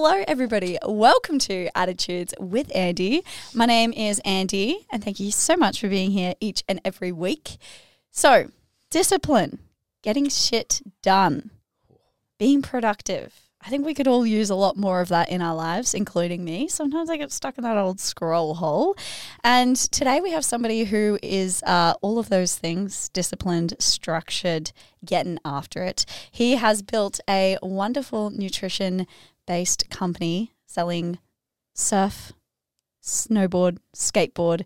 Hello, everybody. Welcome to Attitudes with Andy. My name is Andy, and thank you so much for being here each and every week. So, discipline, getting shit done, being productive. I think we could all use a lot more of that in our lives, including me. Sometimes I get stuck in that old scroll hole. And today we have somebody who is uh, all of those things disciplined, structured, getting after it. He has built a wonderful nutrition based company selling surf, snowboard, skateboard,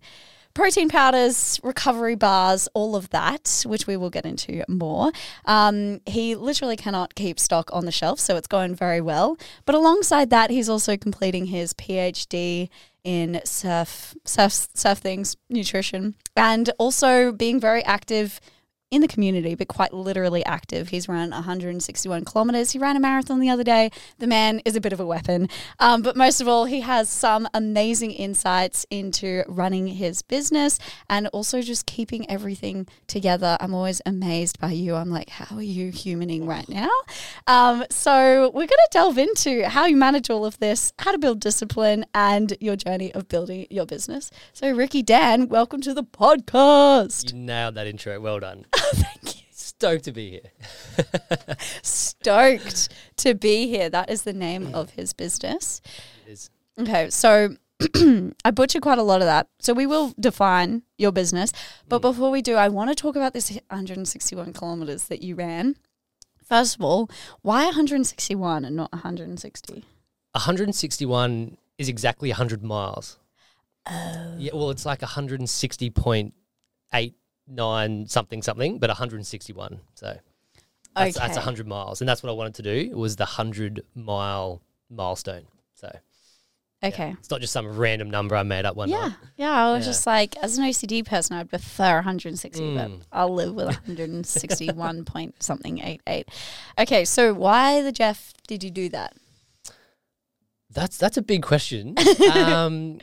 protein powders, recovery bars, all of that, which we will get into more. Um, he literally cannot keep stock on the shelf, so it's going very well. But alongside that, he's also completing his PhD in surf, surf, surf things, nutrition, and also being very active in the community, but quite literally active. He's run 161 kilometers. He ran a marathon the other day. The man is a bit of a weapon. Um, but most of all, he has some amazing insights into running his business and also just keeping everything together. I'm always amazed by you. I'm like, how are you humaning right now? Um, so we're going to delve into how you manage all of this, how to build discipline, and your journey of building your business. So, Ricky Dann, welcome to the podcast. You nailed that intro. Well done. Thank you. Stoked to be here. Stoked to be here. That is the name of his business. It is. Okay, so I butchered quite a lot of that. So we will define your business. But Mm. before we do, I want to talk about this 161 kilometers that you ran. First of all, why 161 and not 160? 161 is exactly 100 miles. Oh. Yeah, well, it's like 160.89 something something, but 161. So that's, that's 100 miles. And that's what I wanted to do was the 100 mile milestone. So yeah, Okay. it's not just some random number I made up one Yeah, night. yeah. I was Yeah. just like, as an OCD person, I'd prefer 160, but Mm. I'll live with 161 point something eight eight. Okay, so why the Jeff did you do that? That's that's a big question. um,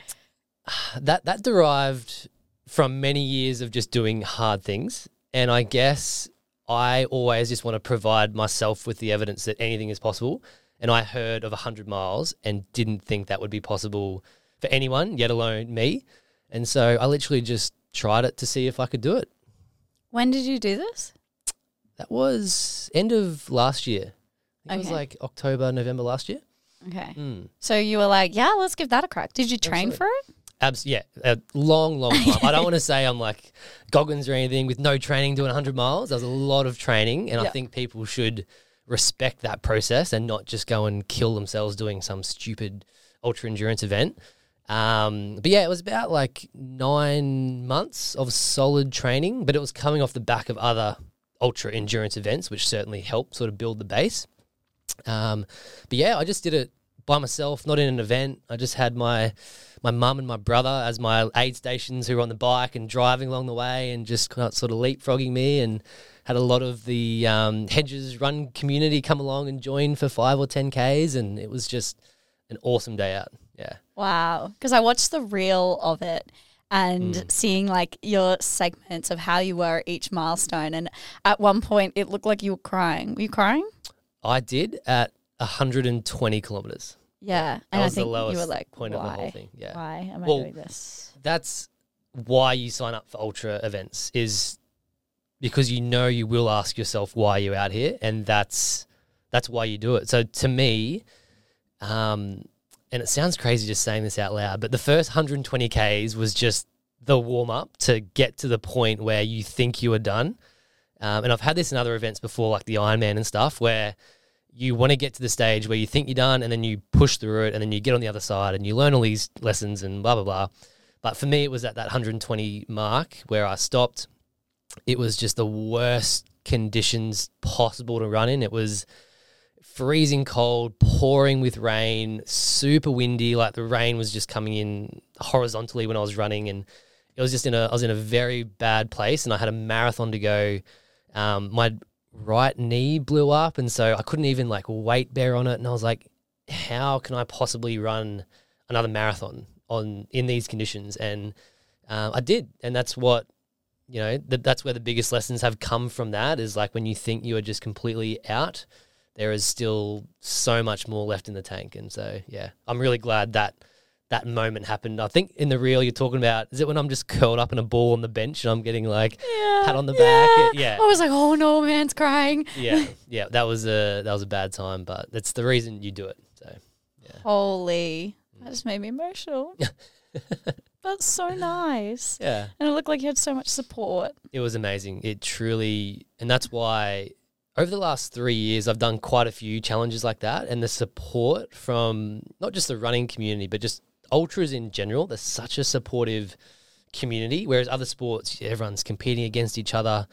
that that derived from many years of just doing hard things, and I guess I always just want to provide myself with the evidence that anything is possible. And I heard of hundred miles and didn't think that would be possible for anyone, yet alone me. And so I literally just tried it to see if I could do it. When did you do this? That was end of last year. Think It was like October, November last year. Okay. Mm. So you were like, yeah, let's give that a crack. Did you train Absolutely. for it? Abs- yeah, a long, long time. I don't want to say I'm like Goggins or anything with no training doing 100 miles. There's a lot of training, and Yeah. I think people should respect that process and not just go and kill themselves doing some stupid ultra endurance event. Um, but yeah, it was about like nine months of solid training, but it was coming off the back of other ultra endurance events, which certainly helped sort of build the base. Um, but yeah, I just did it by myself, not in an event. I just had my my mum and my brother as my aid stations who were on the bike and driving along the way and just kind of sort of leapfrogging me and had a lot of the um, hedges run community come along and join for five or ten k's and it was just an awesome day out. Yeah. Wow. Because I watched the reel of it and Mm. seeing like your segments of how you were at each milestone. And at one point, it looked like you were crying. Were you crying? I did at 120 kilometers. Yeah. That and I was the think you were like, point why? of the whole thing. Yeah. Why am I Well, doing this? that's why you sign up for ultra events is because you know you will ask yourself why you're out here and that's that's why you do it so to me um and it sounds crazy just saying this out loud but the first 120 ks was just the warm up to get to the point where you think you are done um, and i've had this in other events before like the ironman and stuff where you want to get to the stage where you think you're done and then you push through it and then you get on the other side and you learn all these lessons and blah blah blah but for me, it was at that 120 mark where I stopped. It was just the worst conditions possible to run in. It was freezing cold, pouring with rain, super windy. Like the rain was just coming in horizontally when I was running, and it was just in a I was in a very bad place, and I had a marathon to go. Um, my right knee blew up, and so I couldn't even like weight bear on it, and I was like, how can I possibly run another marathon on in these conditions? And um, I did, and that's what you know. Th- that's where the biggest lessons have come from. That is like when you think you are just completely out, there is still so much more left in the tank. And so, yeah, I'm really glad that that moment happened. I think in the reel you're talking about, is it when I'm just curled up in a ball on the bench and I'm getting like Yeah. pat on the yeah. back? Yeah. I was like, oh no, man's crying. yeah, yeah, that was a that was a bad time, but that's the reason you do it. So Holy. Mm. That just made me emotional. That's so nice. yeah, And it looked like you had so much support. it was amazing. It truly, and that's why over the last three years I've done quite a few challenges like that, and the support from not just the running community, but just ultras in general. they're such a supportive community, whereas other sports everyone's competing against each other.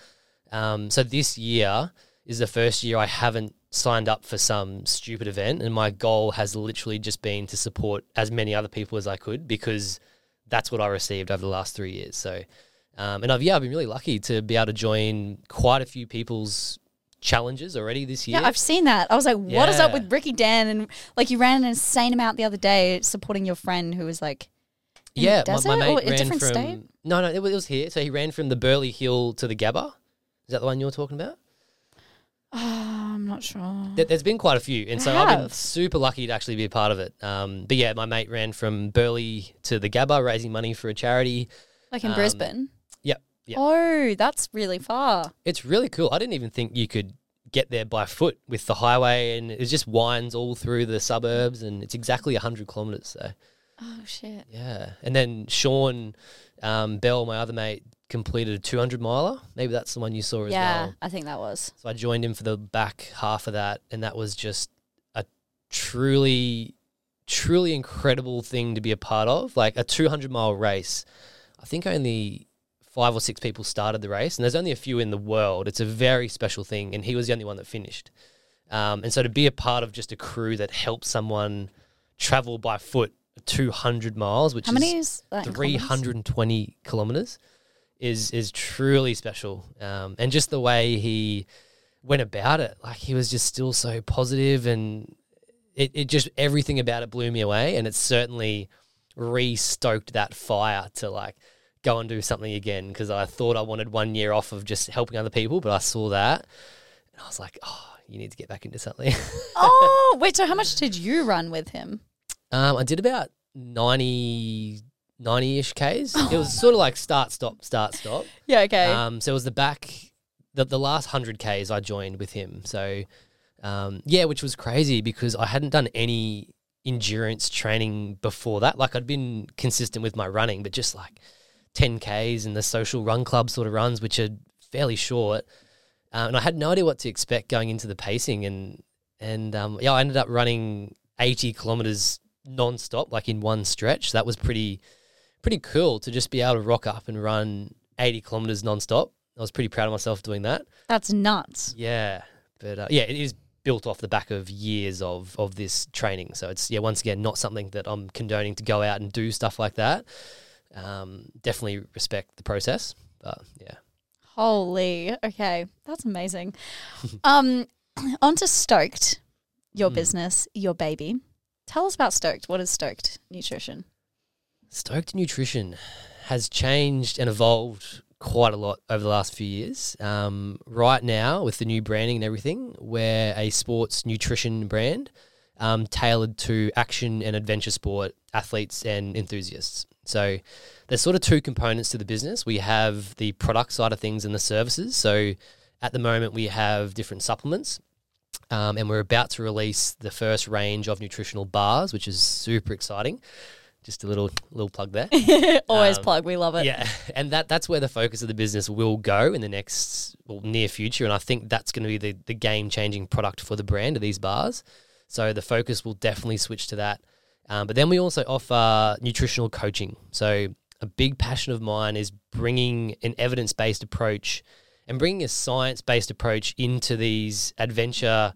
Um, so this year is the first year I haven't signed up for some stupid event, and my goal has literally just been to support as many other people as I could because that's what I received over the last three years. So, um, and I've yeah, I've been really lucky to be able to join quite a few people's challenges already this year. Yeah, I've seen that. I was like, what is up with Ricky Dann? And like, you ran an insane amount the other day supporting your friend who was like, yeah, desert my, my or mate a ran different from state? no, no, it was, it was here. So he ran from the Burleigh Hill to the Gabba. Is that the one you're talking about? oh, I'm not sure. There, there's been quite a few, and I so I've been super lucky to actually be a part of it. Um, but yeah, my mate ran from Burleigh to the Gabba, raising money for a charity. Like in Um, Brisbane. Oh, that's really far. It's really cool. I didn't even think you could get there by foot with the highway, and it just winds all through the suburbs, and it's exactly hundred kilometers. So Oh shit. yeah, and then Sean um, Bell, my other mate, completed a 200 miler. Maybe that's the one you saw as Yeah, well. Yeah, I think that was. So I joined him for the back half of that, and that was just a truly, truly incredible thing to be a part of. Like a 200 mile race. I think only five or six people started the race, and there's only a few in the world. It's a very special thing, and he was the only one that finished. Um, and so to be a part of just a crew that helps someone travel by foot 200 miles, which How is many is that? 320 kilometers is is truly special um, and just the way he went about it like he was just still so positive and it, it just everything about it blew me away and it certainly re-stoked that fire to like go and do something again because i thought i wanted one year off of just helping other people but i saw that and i was like oh you need to get back into something oh, wait. So how much did you run with him? Um, I did about 90, 90-ish Ks. It was sort of like start, stop, start, stop. Yeah. Okay. Um, so it was the back, the, the last 100 Ks I joined with him. So, um, yeah, which was crazy because I hadn't done any endurance training before that. Like I'd been consistent with my running, but just like 10 Ks and the social run club sort of runs, which are fairly short. Um, and I had no idea what to expect going into the pacing. And, and um, yeah, I ended up running 80 kilometers non-stop, like in one stretch. That was pretty, pretty cool to just be able to rock up and run 80 kilometers non-stop. I was pretty proud of myself doing that. That's nuts. Yeah, but uh, yeah, it is built off the back of years of of this training. So it's yeah, once again, not something that I'm condoning to go out and do stuff like that. Um, definitely respect the process, but yeah. Holy. Okay. That's amazing. um, on to Stoked, your Hmm. business, your baby. Tell us about Stoked. What is Stoked Nutrition? Stoked Nutrition has changed and evolved quite a lot over the last few years. Um, right now, with the new branding and everything, we're a sports nutrition brand um, tailored to action and adventure sport athletes and enthusiasts. So there's sort of two components to the business. We have the product side of things and the services. So at the moment, we have different supplements. Um, and we're about to release the first range of nutritional bars, which is super exciting. Just a little little plug there. Always Um, plug. We love it. Yeah, and that that's where the focus of the business will go in the next well, near future, and I think that's going to be the the game changing product for the brand of these bars. So the focus will definitely switch to that. Um, but then we also offer nutritional coaching. So a big passion of mine is bringing an evidence based approach and bringing a science based approach into these adventure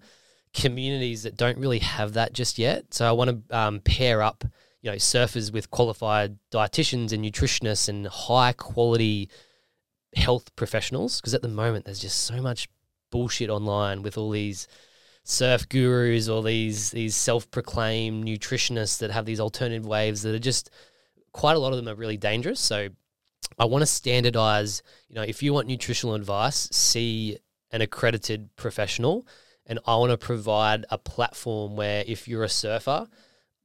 communities that don't really have that just yet. So I want to um, pair up, you know, surfers with qualified dietitians and nutritionists and high quality health professionals. Because at the moment, there's just so much bullshit online with all these surf gurus or these these self proclaimed nutritionists that have these alternative waves that are just quite a lot of them are really dangerous. So I want to standardize, you know, if you want nutritional advice, see an accredited professional and I want to provide a platform where if you're a surfer,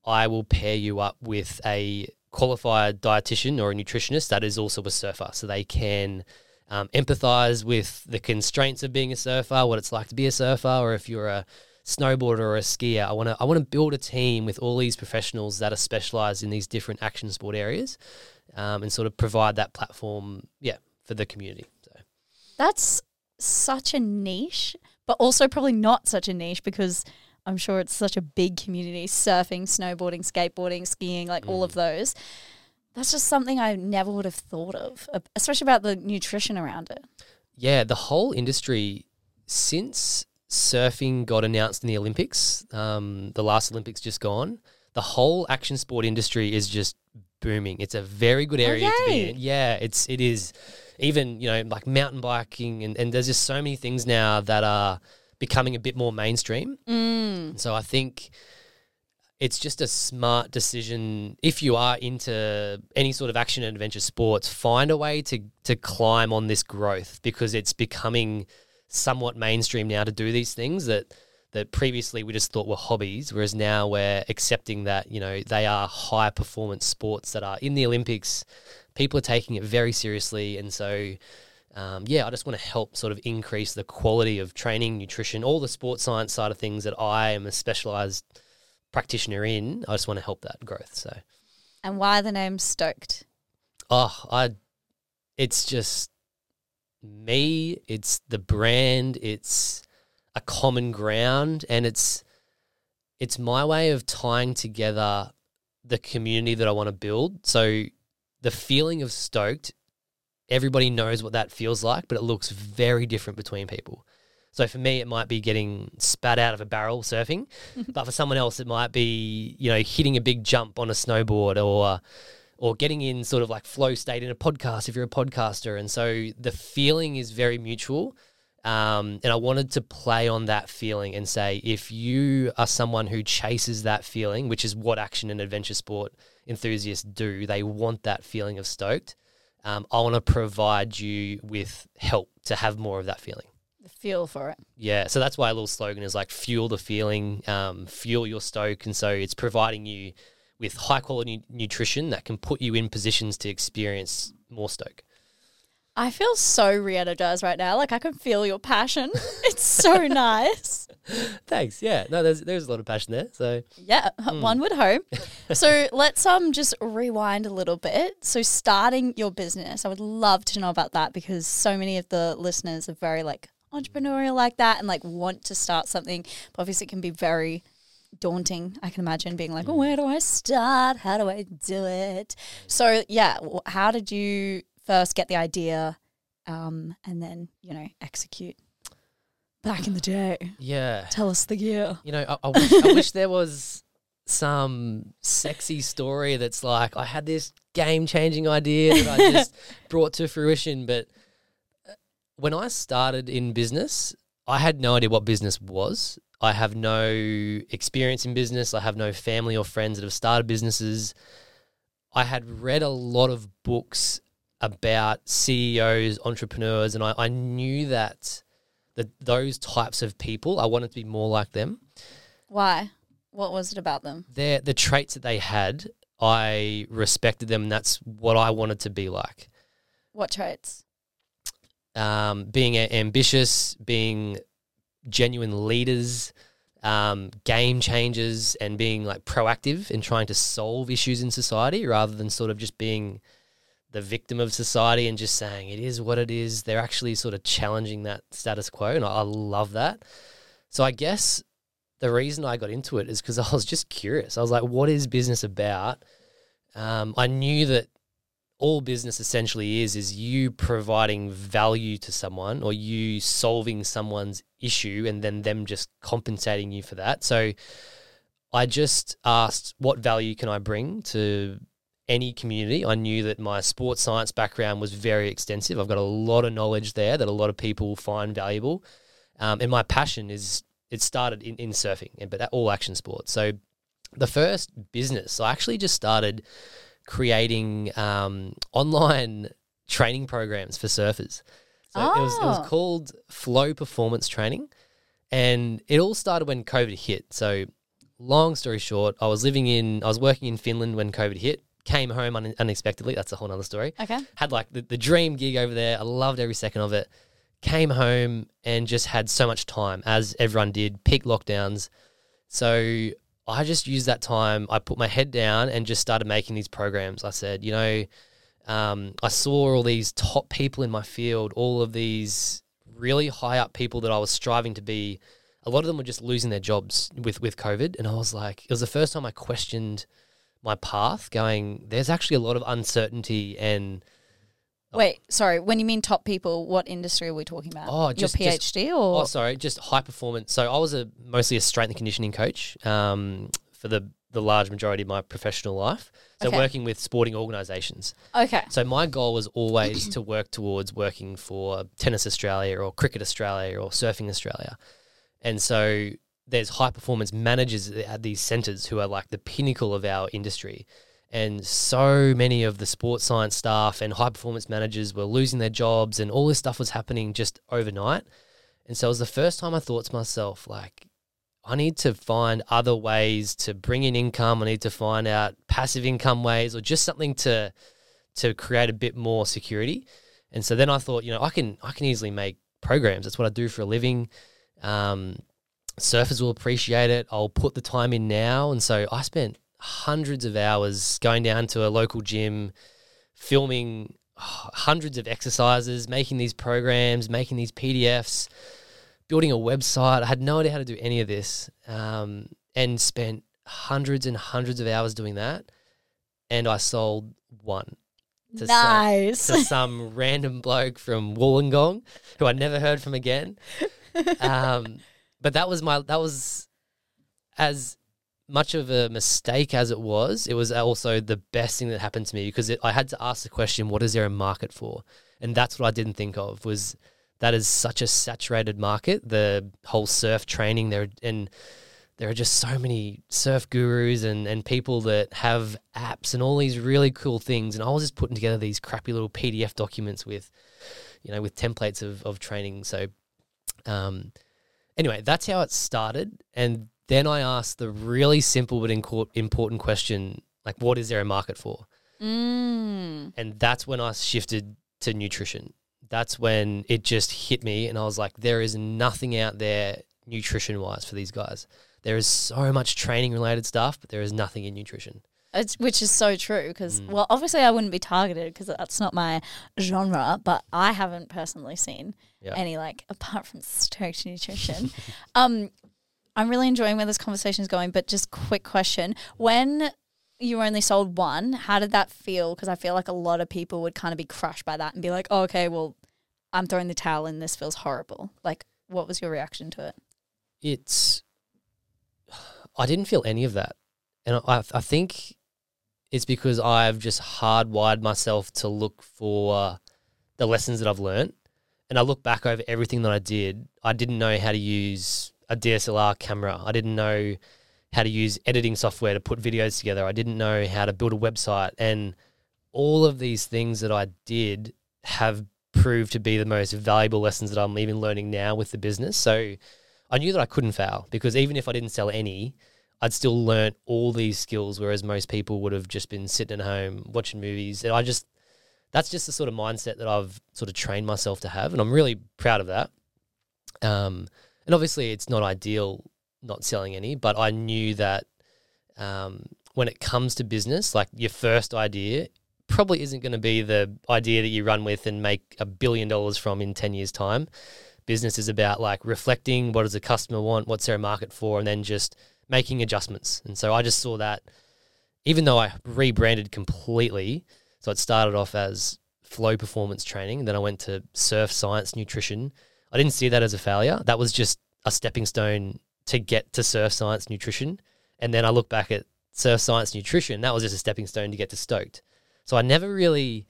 I will pair you up with a qualified dietitian or a nutritionist that is also a surfer, so they can um, empathize with the constraints of being a surfer, what it's like to be a surfer, or if you're a snowboarder or a skier. I want to I want to build a team with all these professionals that are specialized in these different action sport areas, um, and sort of provide that platform, yeah, for the community. So That's such a niche, but also probably not such a niche because I'm sure it's such a big community surfing, snowboarding, skateboarding, skiing, like all of those. That's just something I never would have thought of, uh, especially about the nutrition around it. yeah, the whole industry since surfing got announced in the Olympics, um, the last Olympics just gone, the whole action sport industry is just booming. It's a very good area to be in. Yeah, it's it is. Even you know like mountain biking and, and there's just so many things now that are becoming a bit more mainstream. Mm. So I think it's just a smart decision if you are into any sort of action and adventure sports, find a way to to climb on this growth because it's becoming somewhat mainstream now to do these things that that previously we just thought were hobbies, whereas now we're accepting that, you know, they are high performance sports that are in the Olympics. People are taking it very seriously and so um, yeah, I just want to help sort of increase the quality of training, nutrition, all the sports science side of things that I am a specialized practitioner in. I just want to help that growth. So, And why the name Stoked? oh, I, it's just me. It's the brand. It's a common ground, and it's it's my way of tying together the community that I want to build. So, the feeling of stoked everybody knows what that feels like, but it looks very different between people. So for me, it might be getting spat out of a barrel surfing, but for someone else, it might be you know hitting a big jump on a snowboard or or getting in sort of like flow state in a podcast if you're a podcaster. And so the feeling is very mutual. Um, and I wanted to play on that feeling and say, if you are someone who chases that feeling, which is what action and adventure sport enthusiasts do, they want that feeling of stoked. Um, I want to provide you with help to have more of that feeling. The feel for it. Yeah, so that's why a little slogan is like fuel the feeling, um, fuel your stoke, and so it's providing you with high quality nutrition that can put you in positions to experience more stoke. I feel so re-energized right now. Like I can feel your passion. it's so nice. Thanks. Yeah, no, there's there's a lot of passion there. So Yeah, Hmm. one would hope. so let's um just rewind a little bit. So starting your business, I would love to know about that because so many of the listeners are very like entrepreneurial like that and like want to start something. But obviously, it can be very daunting. I can imagine being like, oh, where do I start? How do I do it? So yeah, how did you first get the idea, um, and then you know execute? Back in the day, yeah, tell us the year. you know, I, I, wish, I wish there was some sexy story that's like I had this game changing idea that I just brought to fruition. But when I started in business, I had no idea what business was. I have no experience in business. I have no family or friends that have started businesses. I had read a lot of books about CEOs, entrepreneurs, and I, I knew that that those types of people, I wanted to be more like them. Why? What was it about them? Their the traits that they had, I respected them, and that's what I wanted to be like. What traits? Um, being ambitious, being genuine leaders, um, game changers, and being like proactive in trying to solve issues in society rather than sort of just being the victim of society and just saying it is what it is. They're actually sort of challenging that status quo, and I, I love that. So I guess the reason I got into it is because I was just curious. I was like, what is business about? Um, I knew that all business essentially is is you providing value to someone or you solving someone's issue and then them just compensating you for that. So I just asked what value can I bring to any community. I knew that my sports science background was very extensive. I've got a lot of knowledge there that a lot of people find valuable. Um, and my passion is it started in, in surfing, but all action sports. So the first business, I actually just started creating um, online training programs for surfers. So it, was, it was Oh. called Flow Performance Training. And it all started when COVID hit. So, long story short, I was living in, I was working in Finland when COVID hit. Came home un- unexpectedly. That's a whole other story. Okay. Had like the, the dream gig over there. I loved every second of it. Came home and just had so much time, as everyone did, peak lockdowns. So I just used that time. I put my head down and just started making these programs. I said, you know, um, I saw all these top people in my field, all of these really high up people that I was striving to be. A lot of them were just losing their jobs with with COVID, and I was like, it was the first time I questioned my path. Going, there's actually a lot of uncertainty and Wait, sorry. When you mean top people, what industry are we talking about? Oh, just- your just- PhD or Oh, sorry, just high performance. So I was a mostly a strength and conditioning coach um, for the the large majority of my professional life. So Okay. working with sporting organisations. okay? So my goal was always to work towards working for Tennis Australia or Cricket Australia or Surfing Australia. And so there's high performance managers at these centres who are like the pinnacle of our industry. And so many of the sports science staff and high performance managers were losing their jobs and all this stuff was happening just overnight. And so it was the first time I thought to myself, like, I need to find other ways to bring in income. I need to find out passive income ways or just something to to create a bit more security. And so then I thought, you know, I can I can easily make programs. That's what I do for a living. Um, surfers will appreciate it. I'll put the time in now. And so I spent hundreds of hours going down to a local gym, filming oh, hundreds of exercises, making these programs, making these PDFs, building a website. I had no idea how to do any of this, um, and spent hundreds and hundreds of hours doing that. And I sold one to some- to some random bloke from Wollongong who I never heard from again. Um, but that was my that was as much of a mistake as it was. It was also the best thing that happened to me because it, I had to ask the question, "What is there a market for?" And that's what I didn't think of was that is such a saturated market. The whole surf training there and there are just so many surf gurus and, and people that have apps and all these really cool things. And I was just putting together these crappy little PDF documents with, you know, with templates of, of training. So, um, anyway, that's how it started. And then I asked the really simple but important question, like, what is there a market for? mm. And that's when I shifted to nutrition. That's when it just hit me, and I was like, there is nothing out there nutrition wise for these guys. There is so much training related stuff, but there is nothing in nutrition. It's, which is so true because, Mm. well, obviously I wouldn't be targeted because that's not my genre, but I haven't personally seen Yeah. any, like, apart from strict nutrition. um, I'm really enjoying where this conversation is going, but just quick question. When you only sold one, how did that feel? Because I feel like a lot of people would kind of be crushed by that and be like, oh, okay, well, I'm throwing the towel in. This feels horrible. Like, what was your reaction to it? It's, I didn't feel any of that. And I, I think it's because I've just hardwired myself to look for the lessons that I've learned. And I look back over everything that I did. I didn't know how to use a DSLR camera. I didn't know how to use editing software to put videos together. I didn't know how to build a website. And all of these things that I did have proved to be the most valuable lessons that I'm even learning now with the business. So I knew that I couldn't fail because even if I didn't sell any, I'd still learnt all these skills, whereas most people would have just been sitting at home watching movies. And I just, that's just the sort of mindset that I've sort of trained myself to have. And I'm really proud of that. Um, and obviously, it's not ideal not selling any, but I knew that um, when it comes to business, like your first idea probably isn't going to be the idea that you run with and make a billion dollars from in 10 years' time. Business is about like reflecting what does the customer want, what's their market for, and then just making adjustments. And so I just saw that even though I rebranded completely, so it started off as flow performance training, then I went to surf science nutrition. I didn't see that as a failure. That was just a stepping stone to get to surf science nutrition. And then I look back at surf science nutrition, that was just a stepping stone to get to stoked. So I never really,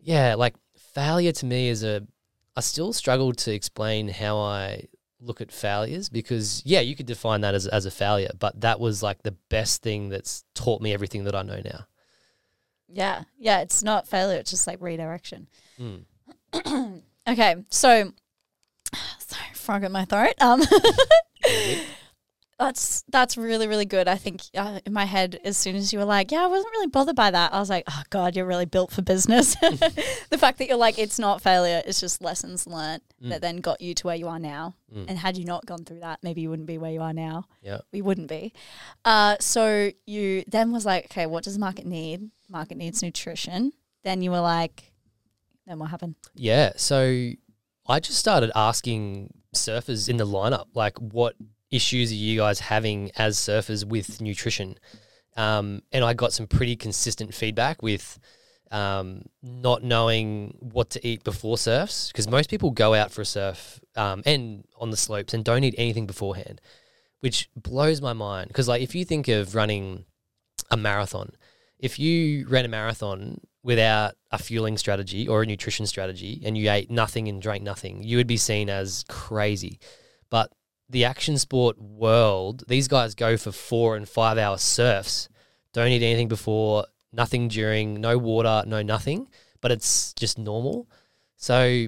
yeah, like failure to me is a, I still struggle to explain how I look at failures because, yeah, you could define that as, as a failure, but that was like the best thing that's taught me everything that I know now. Yeah. Yeah. It's not failure. It's just like redirection. Mm. Okay. So, sorry, frog at my throat. Um, that's that's really really good. I think uh, in my head, as soon as you were like, "Yeah, I wasn't really bothered by that," I was like, "Oh God, you're really built for business." the fact that you're like, it's not failure; it's just lessons learnt Mm. that then got you to where you are now. Mm. And had you not gone through that, maybe you wouldn't be where you are now. Yeah. we wouldn't be. Uh, so you then was like, okay, what does the market need? Market needs nutrition. Then you were like, then what happened? Yeah. So I just started asking surfers in the lineup, like, what issues are you guys having as surfers with nutrition? Um, and I got some pretty consistent feedback with um, not knowing what to eat before surfs because most people go out for a surf um, and on the slopes and don't eat anything beforehand, which blows my mind. Because like if you think of running a marathon, if you ran a marathon without a fueling strategy or a nutrition strategy and you ate nothing and drank nothing, you would be seen as crazy. But the action sport world, these guys go for four and five hour surfs, don't eat anything before, nothing during, no water, no nothing, but it's just normal. So,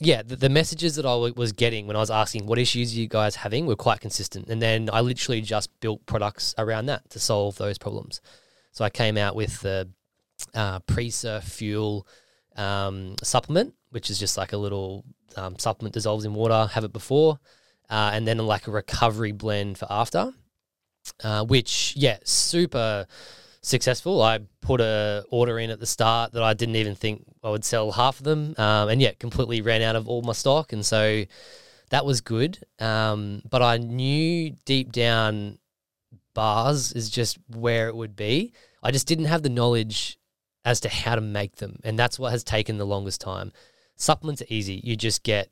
yeah, the, the messages that I w- was getting when I was asking what issues you guys having were quite consistent. And then I literally just built products around that to solve those problems. So I came out with the uh, pre-surf fuel um, supplement, which is just like a little um, supplement dissolves in water. Have it before, uh, and then like a recovery blend for after, uh, which yeah, super successful. I put a order in at the start that I didn't even think I would sell half of them, um, and yet completely ran out of all my stock, and so that was good. Um, but I knew deep down bars is just where it would be. I just didn't have the knowledge as to how to make them, and that's what has taken the longest time. Supplements are easy. You just get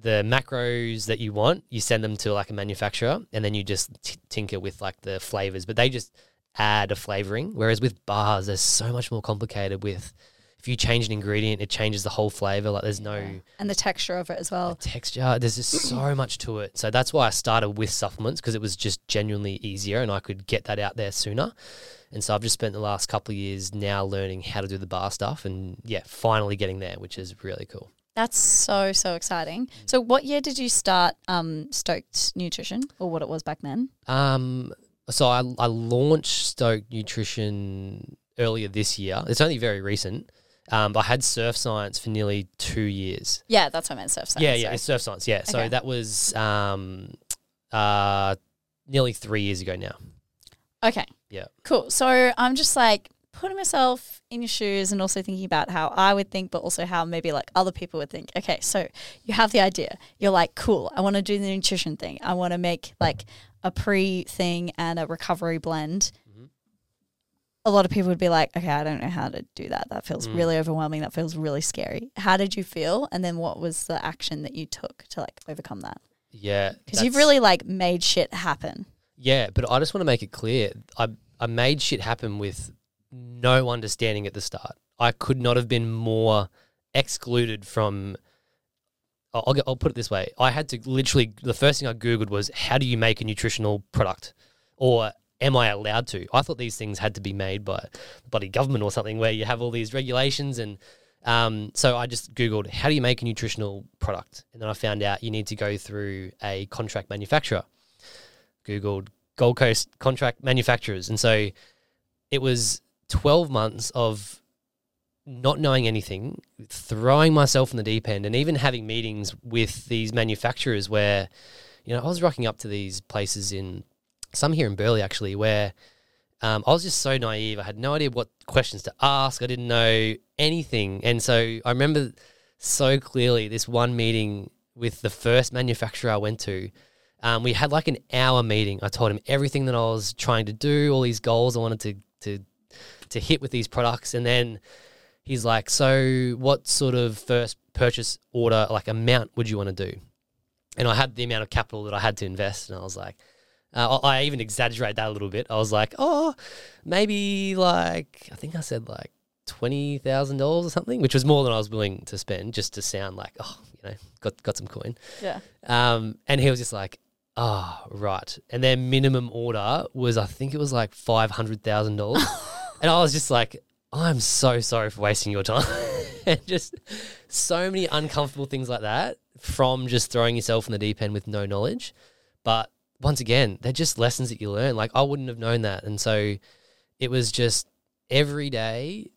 the macros that you want, you send them to like a manufacturer, and then you just t- tinker with like the flavors. But they just add a flavoring. Whereas with bars, they're so much more complicated. With you change an ingredient, it changes the whole flavor. Like there's no And the texture of it as well. texture. There's just so much to it. So that's why I started with supplements because it was just genuinely easier and I could get that out there sooner. And so I've just spent the last couple of years now learning how to do the bar stuff and yeah, finally getting there, which is really cool. That's so so exciting. So, what year did you start um, Stoked Nutrition, or what it was back then? Um, so I, I launched Stoked Nutrition earlier this year. It's only very recent. Um, I had Surf Science for nearly two years. Yeah, that's what I meant. Surf science. yeah, yeah, sorry. it's Surf Science. Yeah, so Okay. that was um, uh, nearly three years ago now. Okay. Yeah. Cool. So I'm just like putting myself in your shoes and also thinking about how I would think, but also how maybe like other people would think. Okay, so you have the idea. You're like, cool, I want to do the nutrition thing. I want to make like a pre thing and a recovery blend. A lot of people would be like, okay, I don't know how to do that. That feels Mm. really overwhelming. That feels really scary. How did you feel? And then what was the action that you took to like overcome that? Yeah, Because you've really like made shit happen. yeah. But I just want to make it clear. I I made shit happen with no understanding at the start. I could not have been more excluded from. I'll, I'll put it this way: I had to literally the first thing I googled was how do you make a nutritional product, or am I allowed to? I thought these things had to be made by the bloody government or something, where you have all these regulations and. Um, so I just googled how do you make a nutritional product, and then I found out you need to go through a contract manufacturer. Googled Gold Coast contract manufacturers, and so it was twelve months of not knowing anything, throwing myself in the deep end, and even having meetings with these manufacturers where, you know, I was rocking up to these places in some here in Burleigh actually, where um, I was just so naive. I had no idea what questions to ask. I didn't know anything, and so I remember so clearly this one meeting with the first manufacturer I went to. Um, we had like an hour meeting. I told him everything that I was trying to do, all these goals I wanted to to to hit with these products, and then he's like, "So, what sort of first purchase order, like amount, would you want to do?" And I had the amount of capital that I had to invest, and I was like, uh, I I even exaggerate that a little bit. I was like, "Oh, maybe like I think I said like twenty thousand dollars or something," which was more than I was willing to spend, just to sound like, "Oh, you know, got got some coin." Yeah. Um, and he was just like, "Oh, right." And their minimum order was, I think it was like five hundred thousand dollars, and I was just like, I'm so sorry for wasting your time. and just so many uncomfortable things like that from just throwing yourself in the deep end with no knowledge. But once again, they're just lessons that you learn. Like I wouldn't have known that. And so it was just every day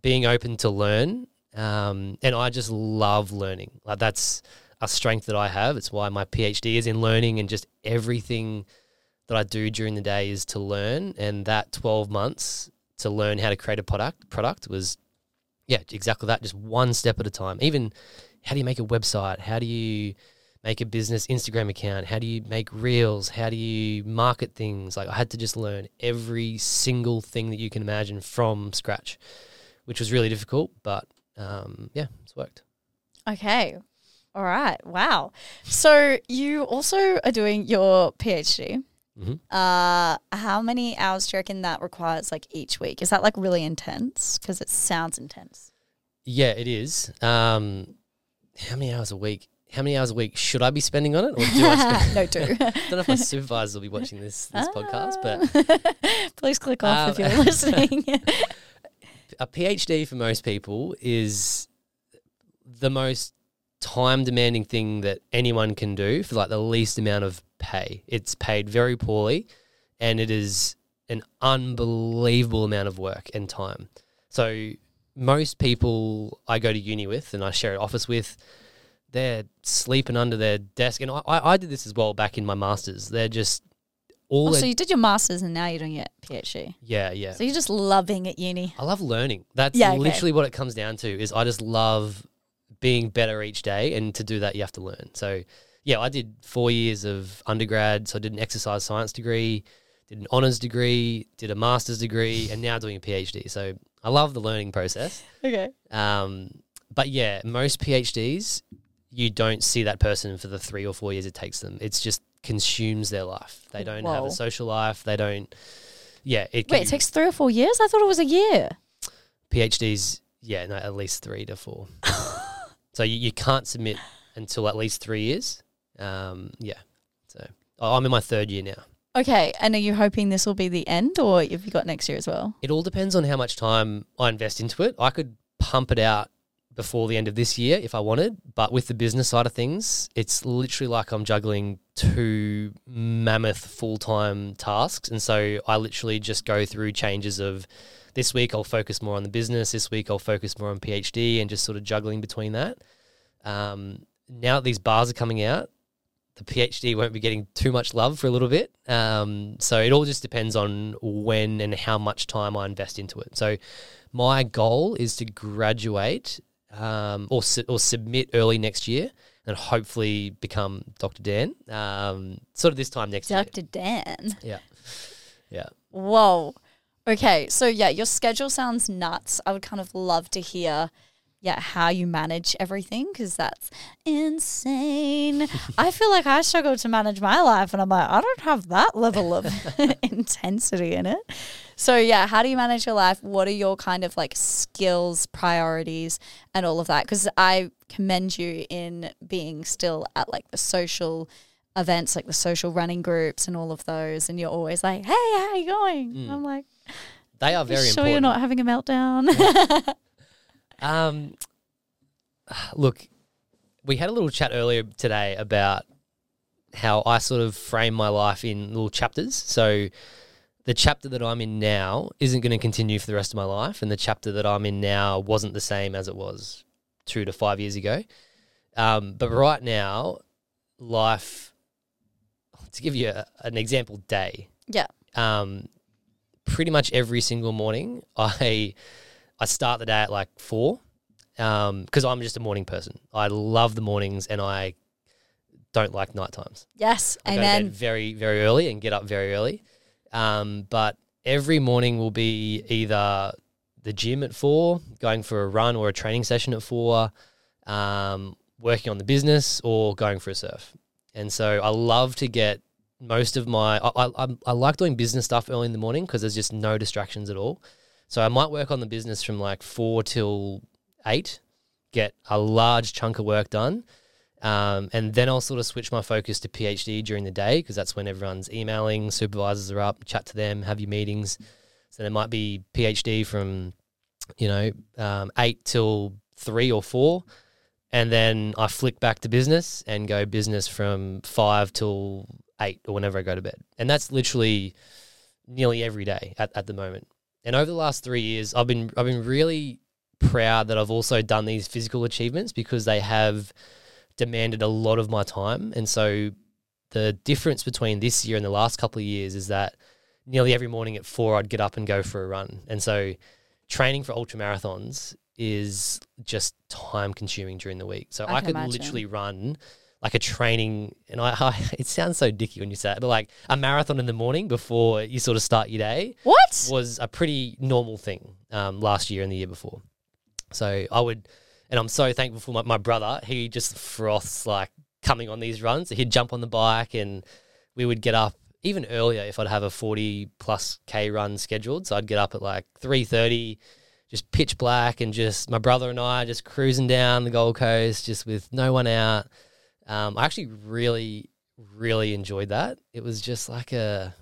being open to learn. Um, and I just love learning. Like that's a strength that I have. It's why my PhD is in learning and just everything that I do during the day is to learn. And that 12 months to learn how to create a product product was yeah, exactly that. Just one step at a time. Even how do you make a website? How do you make a business Instagram account? How do you make reels? How do you market things? Like I had to just learn every single thing that you can imagine from scratch, which was really difficult, but um, yeah, it's worked. Okay. All right. Wow. So you also are doing your PhD. hmm Uh, how many hours do you reckon that requires like each week? Is that like really intense? Because it sounds intense. Yeah, it is. Um, how many hours a week? How many hours a week should I be spending on it, or do I spend? no, do. I don't know if my supervisors will be watching this this podcast, but please click off if Um, you're listening. a PhD for most people is the most time demanding thing that anyone can do for like the least amount of pay. It's paid very poorly and it is an unbelievable amount of work and time. So most people I go to uni with and I share an office with, they're sleeping under their desk. And I, I did this as well back in my masters. They're just all oh, so you did your masters and now you're doing your PhD. yeah, yeah. So you're just loving at uni. I love learning. That's Yeah, okay. literally what it comes down to. Is I just love being better each day, and to do that, you have to learn. So, yeah, I did four years of undergrad. So I did an exercise science degree, did an honors degree, did a master's degree, and now doing a PhD. So I love the learning process. Okay. Um, but yeah, most PhDs, you don't see that person for the three or four years it takes them. It's just consumes their life. They don't have a social life. They don't. Yeah, it Wait, it takes three or four years? I thought it was a year. PhDs, yeah, no, at least three to four. so you, you can't submit until at least three years. Um, yeah. So I- I'm in my third year now. Okay. And are you hoping this will be the end or have you got next year as well? It all depends on how much time I invest into it. I could pump it out before the end of this year if I wanted, but with the business side of things, it's literally like I'm juggling two mammoth full time tasks. And so I literally just go through changes of this week I'll focus more on the business, this week I'll focus more on PhD and just sort of juggling between that. Um, now that these bars are coming out, the PhD won't be getting too much love for a little bit. Um, so it all just depends on when and how much time I invest into it. So my goal is to graduate um, or su- or submit early next year and hopefully become Dr. Dann. Um, sort of this time next year. Dr. Dann. Yeah, yeah. Whoa. Okay. So, yeah, your schedule sounds nuts. I would kind of love to hear. Yeah, how you manage everything because that's insane. I feel like I struggle to manage my life, and I'm like, I don't have that level of intensity in it. So, yeah, how do you manage your life? What are your kind of like skills, priorities, and all of that? Because I commend you in being still at like the social events, like the social running groups and all of those. And you're always like, hey, how are you going? Mm. I'm like, They are very sure important. you're not having a meltdown? Um, look, we had a little chat earlier today about how I sort of frame my life in little chapters. So the chapter that I'm in now isn't going to continue for the rest of my life, and the chapter that I'm in now wasn't the same as it was two to five years ago. Um, but right now, life. To give you a, an example, day. yeah. um, pretty much every single morning I I start the day at like four because I'm just a morning person. I love the mornings and I don't like night times. Yes. I go to bed Amen. very very early and get up very early. Um, but every morning will be either the gym at four, going for a run or a training session at four, um, working on the business or going for a surf. And so I love to get most of my I, I, I like doing business stuff early in the morning because there's just no distractions at all. So I might work on the business from like four till eight, get a large chunk of work done, um, and then I'll sort of switch my focus to PhD during the day because that's when everyone's emailing, supervisors are up, chat to them, have your meetings. So there might be PhD from you know, um, eight till three or four, and then I flick back to business and go business from five till eight or whenever I go to bed, and that's literally nearly every day at, at the moment. And over the last three years, I've been I've been really proud that I've also done these physical achievements because they have demanded a lot of my time. And so the difference between this year and the last couple of years is that nearly every morning at four I'd get up and go for a run. And so training for ultra marathons is just time consuming during the week. So I I, could imagine. literally run like a training and I, I it sounds so dicky when you say it, but like a marathon in the morning before you sort of start your day What? was a pretty normal thing um, last year and the year before. So I would, and I'm so thankful for my, my brother. He just froths like coming on these runs. He'd jump on the bike and we would get up even earlier if I'd have a 40 plus K run scheduled. So I'd get up at like 3.30, just pitch black and just my brother and I just cruising down the Gold Coast just with no one out. Um, I actually really, really enjoyed that. It was just like a,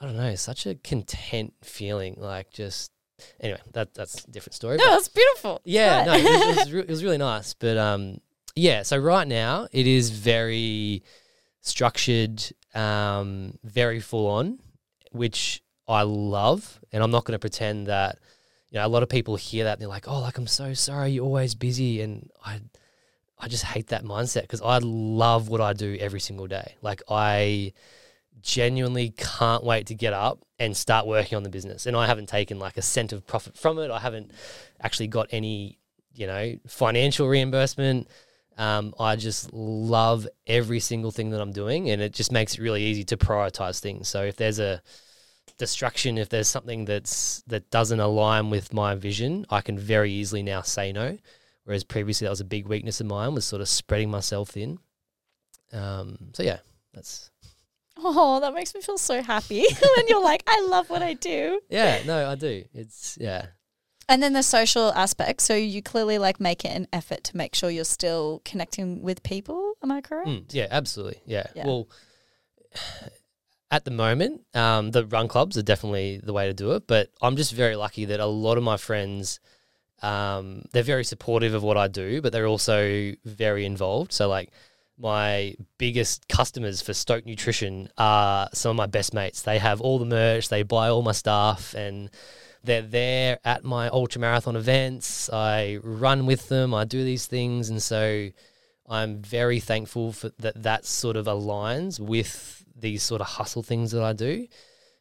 I don't know, such a content feeling. Like just anyway, that that's a different story. No, that's beautiful. yeah, no, it was, it, was re- it was really nice. But um, yeah, so right now it is very structured, um, very full on, which I love. And I'm not going to pretend that, you know, a lot of people hear that and they're like, oh, like, I'm so sorry, you're always busy. And I, I just hate that mindset because I love what I do every single day. Like, I genuinely can't wait to get up and start working on the business. And I haven't taken like a cent of profit from it. I haven't actually got any, you know, financial reimbursement. Um, I just love every single thing that I'm doing, and it just makes it really easy to prioritize things. So if there's a distraction, if there's something that's that doesn't align with my vision, I can very easily now say no. Whereas previously that was a big weakness of mine, was sort of spreading myself thin. Um, so yeah, that's Oh, that makes me feel so happy when you're like, I love what I do. yeah, no, I do. It's yeah, And then the social aspect. So you clearly like make it an effort to make sure you're still connecting with people. Am I correct? Mm, yeah, absolutely. Yeah. Yeah. Well, at the moment, um, the run clubs are definitely the way to do it. But I'm just very lucky that a lot of my friends, um, they're very supportive of what I do, but they're also very involved. So like. My biggest customers for Stoked Nutrition are some of my best mates. They have all the merch, they buy all my stuff, and they're there at my ultra marathon events. I run with them, I do these things, and so I'm very thankful for that that sort of aligns with these sort of hustle things that I do.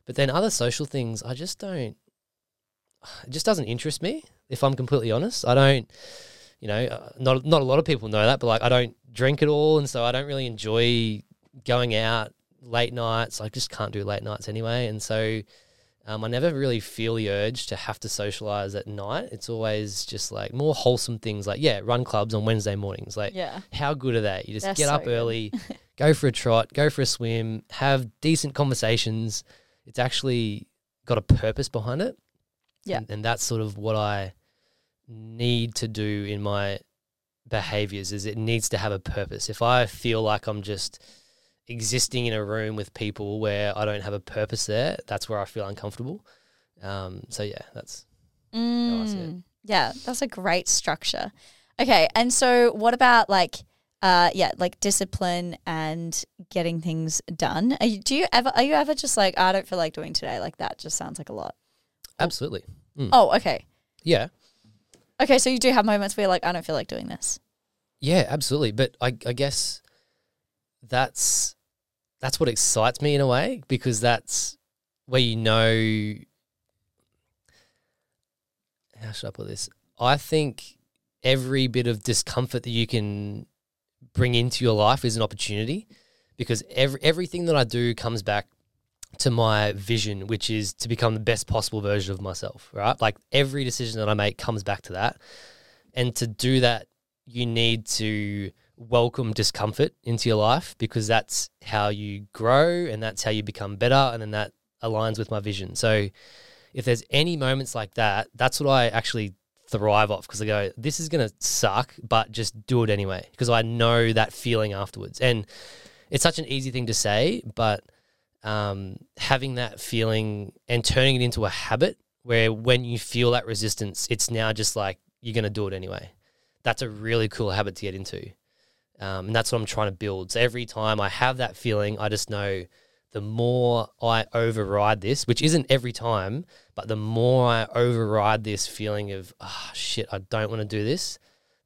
But then other social things, I just don't. It just doesn't interest me. If I'm completely honest, I don't. You know, uh, not not a lot of people know that, but like I don't drink at all, and so I don't really enjoy going out late nights. I just can't do late nights anyway, and so um, I never really feel the urge to have to socialize at night. It's always just like more wholesome things, like yeah, run clubs on Wednesday mornings. Like Yeah. how good are they? You just They're get so up early, go for a trot, go for a swim, have decent conversations. It's actually got a purpose behind it. Yeah. And, and that's sort of what I need to do in my behaviors is it needs to have a purpose. If I feel like I'm just existing in a room with people where I don't have a purpose there, that's where I feel uncomfortable. Um, so yeah, that's. Mm, yeah, that's a great structure. Okay, and so what about like, uh, yeah, like discipline and getting things done? Are you, do you ever are you ever just like I don't feel like doing today? Like that just sounds like a lot. absolutely. Mm. Oh, okay, Yeah. Okay. So you do have moments where you're like I don't feel like doing this. Yeah, absolutely. But I, I guess that's that's what excites me in a way because that's where you know. How should I put this? I think every bit of discomfort that you can bring into your life is an opportunity because every everything that I do comes back to my vision, which is to become the best possible version of myself, right? Like every decision that I make comes back to that. And to do that, you need to welcome discomfort into your life because that's how you grow and that's how you become better. And then that aligns with my vision. So if there's any moments like that, that's what I actually thrive off because I go, this is going to suck, but just do it anyway because I know that feeling afterwards. And it's such an easy thing to say, but um, having that feeling and turning it into a habit where when you feel that resistance, it's now just like you're going to do it anyway. That's a really cool habit to get into. Um, and that's what I'm trying to build. So every time I have that feeling, I just know the more I override this, which isn't every time, but the more I override this feeling of, ah, shit, I don't want to do this,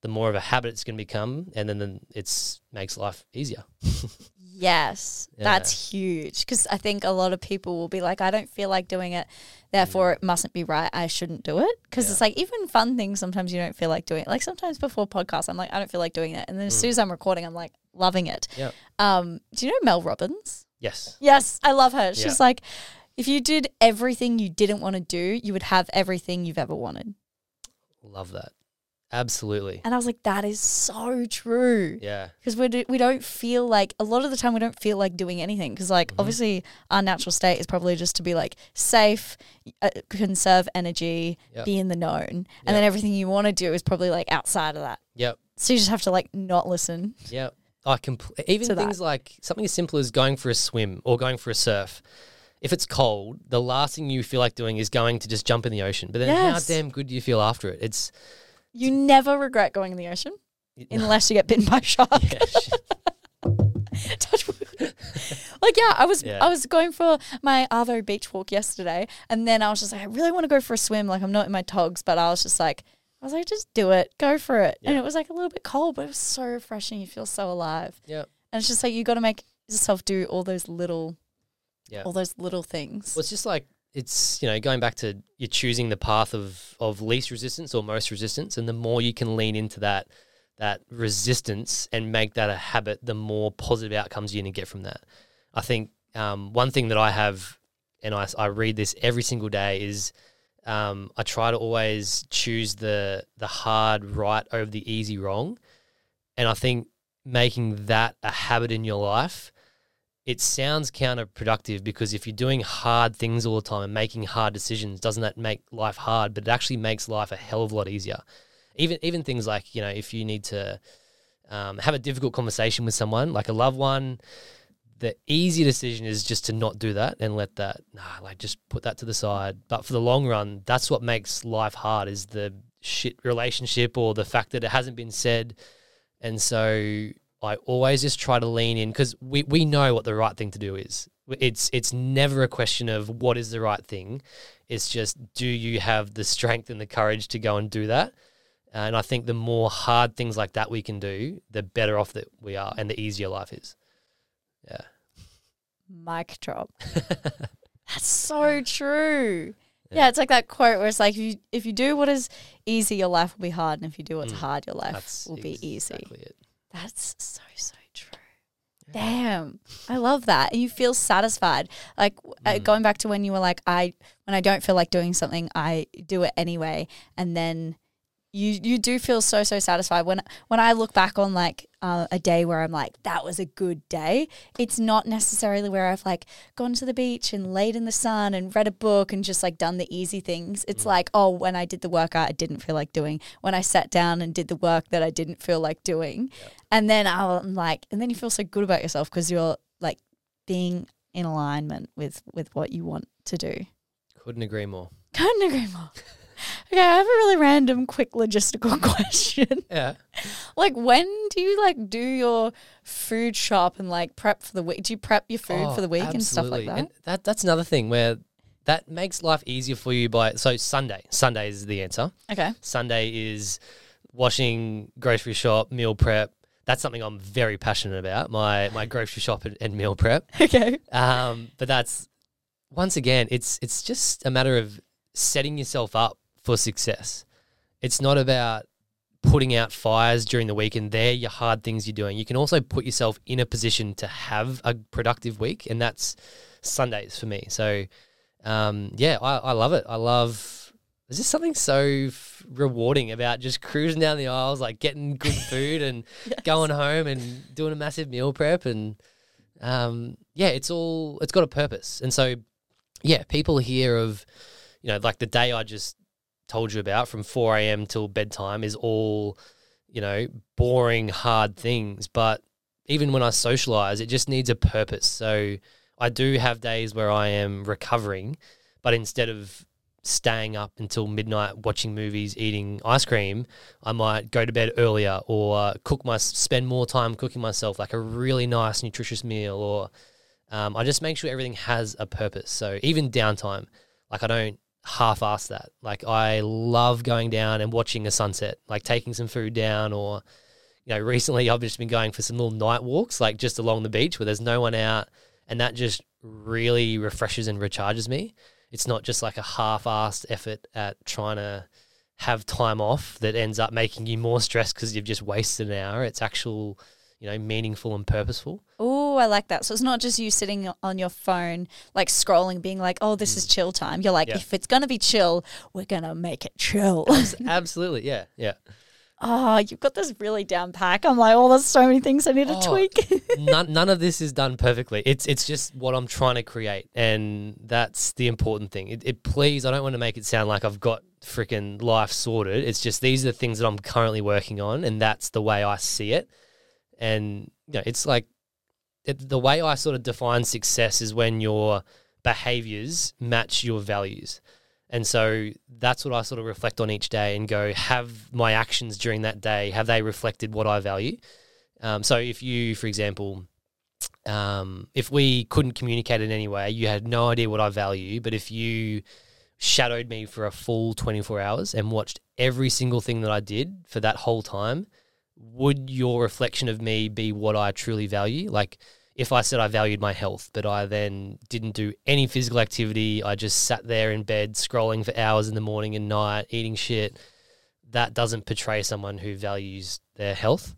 the more of a habit it's going to become. And then, then it makes life easier. Yes, Yeah. that's huge because I think a lot of people will be like, I don't feel like doing it, therefore it mustn't be right. I shouldn't do it because Yeah. it's like even fun things. Sometimes you don't feel like doing it. Like sometimes before podcasts, I'm like, I don't feel like doing it, and then as soon as I'm recording, I'm like loving it. Yeah. Um, do you know Mel Robbins? Yes. Yes, I love her. She's Yeah. like, if you did everything you didn't want to do, you would have everything you've ever wanted. Love that. Absolutely. And I was like, that is so true. Yeah. because we do, we don't feel like a lot of the time we don't feel like doing anything because like Mhm. obviously our natural state is probably just to be like safe, uh, conserve energy, Yep. be in the known, and Yep. then everything you want to do is probably like outside of that. Yep. So you just have to like not listen. Yep. I compl- even To that. things like something as simple as going for a swim or going for a surf. If it's cold, the last thing you feel like doing is going to just jump in the ocean. But then Yes. how damn good do you feel after it? It's You never regret going in the ocean unless you get bitten by a shark. yeah. Like yeah, I was Yeah. I was going for my Arvo beach walk yesterday, and then I was just like, I really want to go for a swim. Like I'm not in my togs, but I was just like, I was like, just do it, go for it. And it was like a little bit cold, but it was so refreshing. You feel so alive. Yep. And it's just like you got to make yourself do all those little, Yeah. all those little things. Well, it's just like it's you know going back to you're choosing the path of of least resistance or most resistance, and the more you can lean into that that resistance and make that a habit, the more positive outcomes you're going to get from that. I think um, one thing that I have, and I, I read this every single day, is um, I try to always choose the the hard right over the easy wrong, and I think making that a habit in your life it sounds counterproductive because if you're doing hard things all the time and making hard decisions, doesn't that make life hard? But it actually makes life a hell of a lot easier. Even even things like you know if you need to um, have a difficult conversation with someone, like a loved one, the easy decision is just to not do that and let that nah, like just put that to the side. But for the long run, that's what makes life hard is the shit relationship or the fact that it hasn't been said. And so I always just try to lean in because we, we know what the right thing to do is. It's it's never a question of what is the right thing. It's just do you have the strength and the courage to go and do that? And I think the more hard things like that we can do, the better off that we are and the easier life is. Yeah. Mic drop. That's so true. Yeah. it's like that quote where it's like if you if you do what is easy, your life will be hard, and if you do what's Mm. hard, your life That's will be easy. exactly it. That's so so true. Damn, I love that. And you feel satisfied. Like uh, Mm. going back to when you were like, I when I don't feel like doing something, I do it anyway, and then you you do feel so so satisfied when when I look back on like uh, a day where I'm like that was a good day. It's not necessarily where I've like gone to the beach and laid in the sun and read a book and just like done the easy things. It's like oh when I did the workout I didn't feel like doing. When I sat down and did the work that I didn't feel like doing, and then I'm like and then you feel so good about yourself because you're like being in alignment with with what you want to do. Couldn't agree more. Couldn't agree more. Okay, I have a really random, quick logistical question. Yeah. like, when do you like do your food shop and like prep for the week? Do you prep your food Oh, for the week and stuff like that? And that that's another thing where that makes life easier for you by so Sunday. Sunday is the answer. okay. Sunday is washing grocery shop, meal prep. That's something I'm very passionate about. My my grocery shop and, and meal prep. Okay. Um, but that's once again, it's it's just a matter of setting yourself up for success. It's not about putting out fires during the week and they're your hard things you're doing. You can also put yourself in a position to have a productive week, and that's Sundays for me. So, um, yeah, I, I love it. I love. There's just something so f- rewarding about just cruising down the aisles, like getting good food and going home and doing a massive meal prep and um, yeah, it's all it's got a purpose. And so yeah, people hear of you know like the day I just told you about from 4 a.m. till bedtime is all you know boring hard things, but even when I socialize, it just needs a purpose. So I do have days where I am recovering, but instead of staying up until midnight watching movies, eating ice cream, I might go to bed earlier or cook my spend more time cooking myself like a really nice nutritious meal or um, I just make sure everything has a purpose. So even downtime, like I don't half-ass that. Like I love going down and watching a sunset, like taking some food down or you know, recently I've just been going for some little night walks, like just along the beach where there's no one out, and that just really refreshes and recharges me. It's not just like a half-assed effort at trying to have time off that ends up making you more stressed because you've just wasted an hour. It's actual, you know, meaningful and purposeful. Oh, I like that. So it's not just you sitting on your phone, like scrolling, being like, "Oh, this is chill time." You're like, Mm. Yeah. if it's gonna be chill, we're gonna make it chill. Absolutely, yeah, yeah. oh, you've got this really down pack. I'm like, oh, there's so many things I need to Oh, tweak. none, none of this is done perfectly. It's it's just what I'm trying to create, and that's the important thing. It, it please, I don't want to make it sound like I've got freaking life sorted. It's just these are the things that I'm currently working on, and that's the way I see it. And you know, it's like it, the way I sort of define success is when your behaviors match your values. And so that's what I sort of reflect on each day and go, have my actions during that day, have they reflected what I value? Um, so if you, for example, um, if we couldn't communicate in any way, you had no idea what I value, but if you shadowed me for a full 24 hours and watched every single thing that I did for that whole time, would your reflection of me be what I truly value? Like, if I said I valued my health, but I then didn't do any physical activity, I just sat there in bed scrolling for hours in the morning and night, eating shit, that doesn't portray someone who values their health.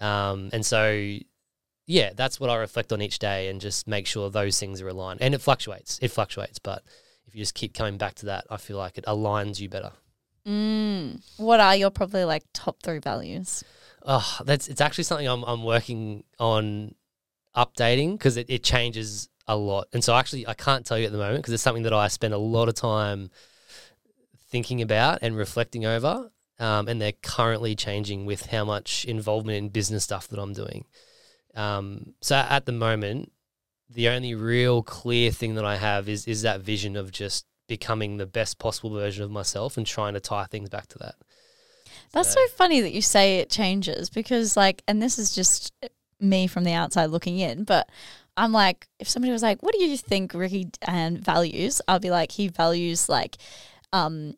Um, and so, yeah, that's what I reflect on each day and just make sure those things are aligned. And it fluctuates, it fluctuates, but if you just keep coming back to that, I feel like it aligns you better. mm. What are your probably like top three values? Oh, that's it's actually something I'm I'm working on updating because it, it changes a lot. And so actually I can't tell you at the moment because it's something that I spend a lot of time thinking about and reflecting over. Um, and they're currently changing with how much involvement in business stuff that I'm doing. Um, so at the moment, the only real clear thing that I have is is that vision of just becoming the best possible version of myself and trying to tie things back to that. That's so funny that you say it changes because, like, and this is just me from the outside looking in, but I'm like, if somebody was like, "What do you think Ricky Dann values?" I'll be like, he values like, um,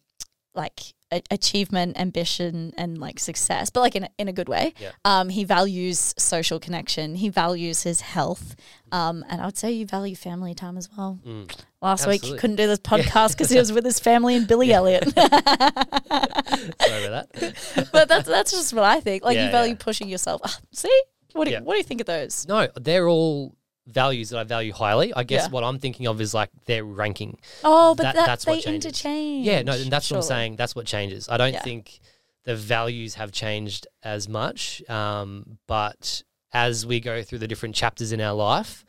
like a- achievement, ambition, and like success, but like in a, in a good way. Yeah. Um, he values social connection. He values his health, um, and I would say you value family time as well. Mm. Last week he couldn't do this podcast because he was with his family and Billy Elliot. Sorry about that. but that's that's just what I think. Like Yeah, you value yeah. pushing yourself. Ah, see, what do you, Yeah. what do you think of those? No, they're all values that I value highly. I guess Yeah. what I'm thinking of is like their ranking. Oh, but That- that, that's they what changes. interchange. Yeah, no, and that's what I'm saying. That's what changes. I don't Yeah. think the values have changed as much, um, but as we go through the different chapters in our life,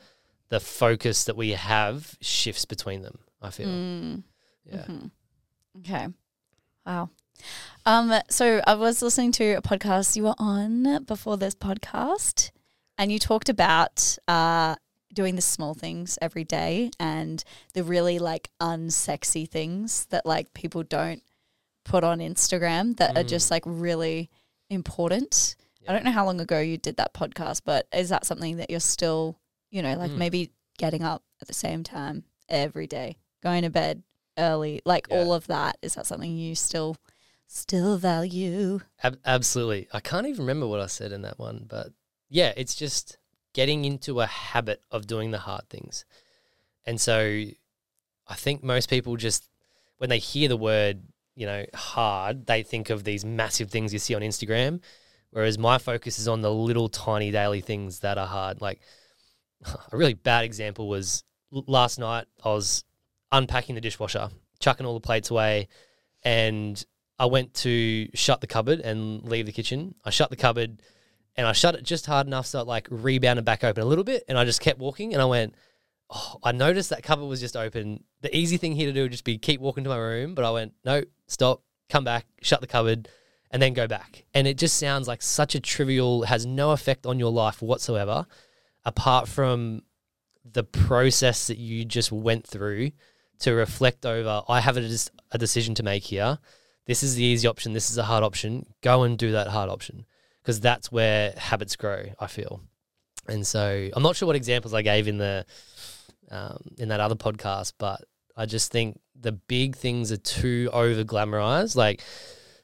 the focus that we have shifts between them. I feel. Mm, Yeah. mhm. Okay. Wow. Um. So I was listening to a podcast you were on before this podcast, and you talked about uh doing the small things every day and the really like unsexy things that like people don't put on Instagram that are Mm. just like really important. I don't know how long ago you did that podcast, but is that something that you're still, you know, like Mm. maybe getting up at the same time every day, going to bed early, like Yeah. all of that? Is that something you still still value? Ab- absolutely. I can't even remember what I said in that one, but yeah, it's just getting into a habit of doing the hard things. And so I think most people just, when they hear the word, you know, hard, they think of these massive things you see on Instagram. Whereas my focus is on the little tiny daily things that are hard. Like a really bad example was last night, I was unpacking the dishwasher, chucking all the plates away, and I went to shut the cupboard and leave the kitchen. I shut the cupboard and I shut it just hard enough so it like rebounded back open a little bit. And I just kept walking and I went, oh, I noticed that cupboard was just open. The easy thing here to do would just be keep walking to my room. But I went, no, stop, come back, shut the cupboard, and then go back. And it just sounds like such a trivial, has no effect on your life whatsoever, apart from the process that you just went through to reflect over. I have a, a decision to make here. This is the easy option. This is a hard option. Go and do that hard option because that's where habits grow. I feel, and so I'm not sure what examples I gave in the um, in that other podcast, but I just think the big things are too over glamorized. Like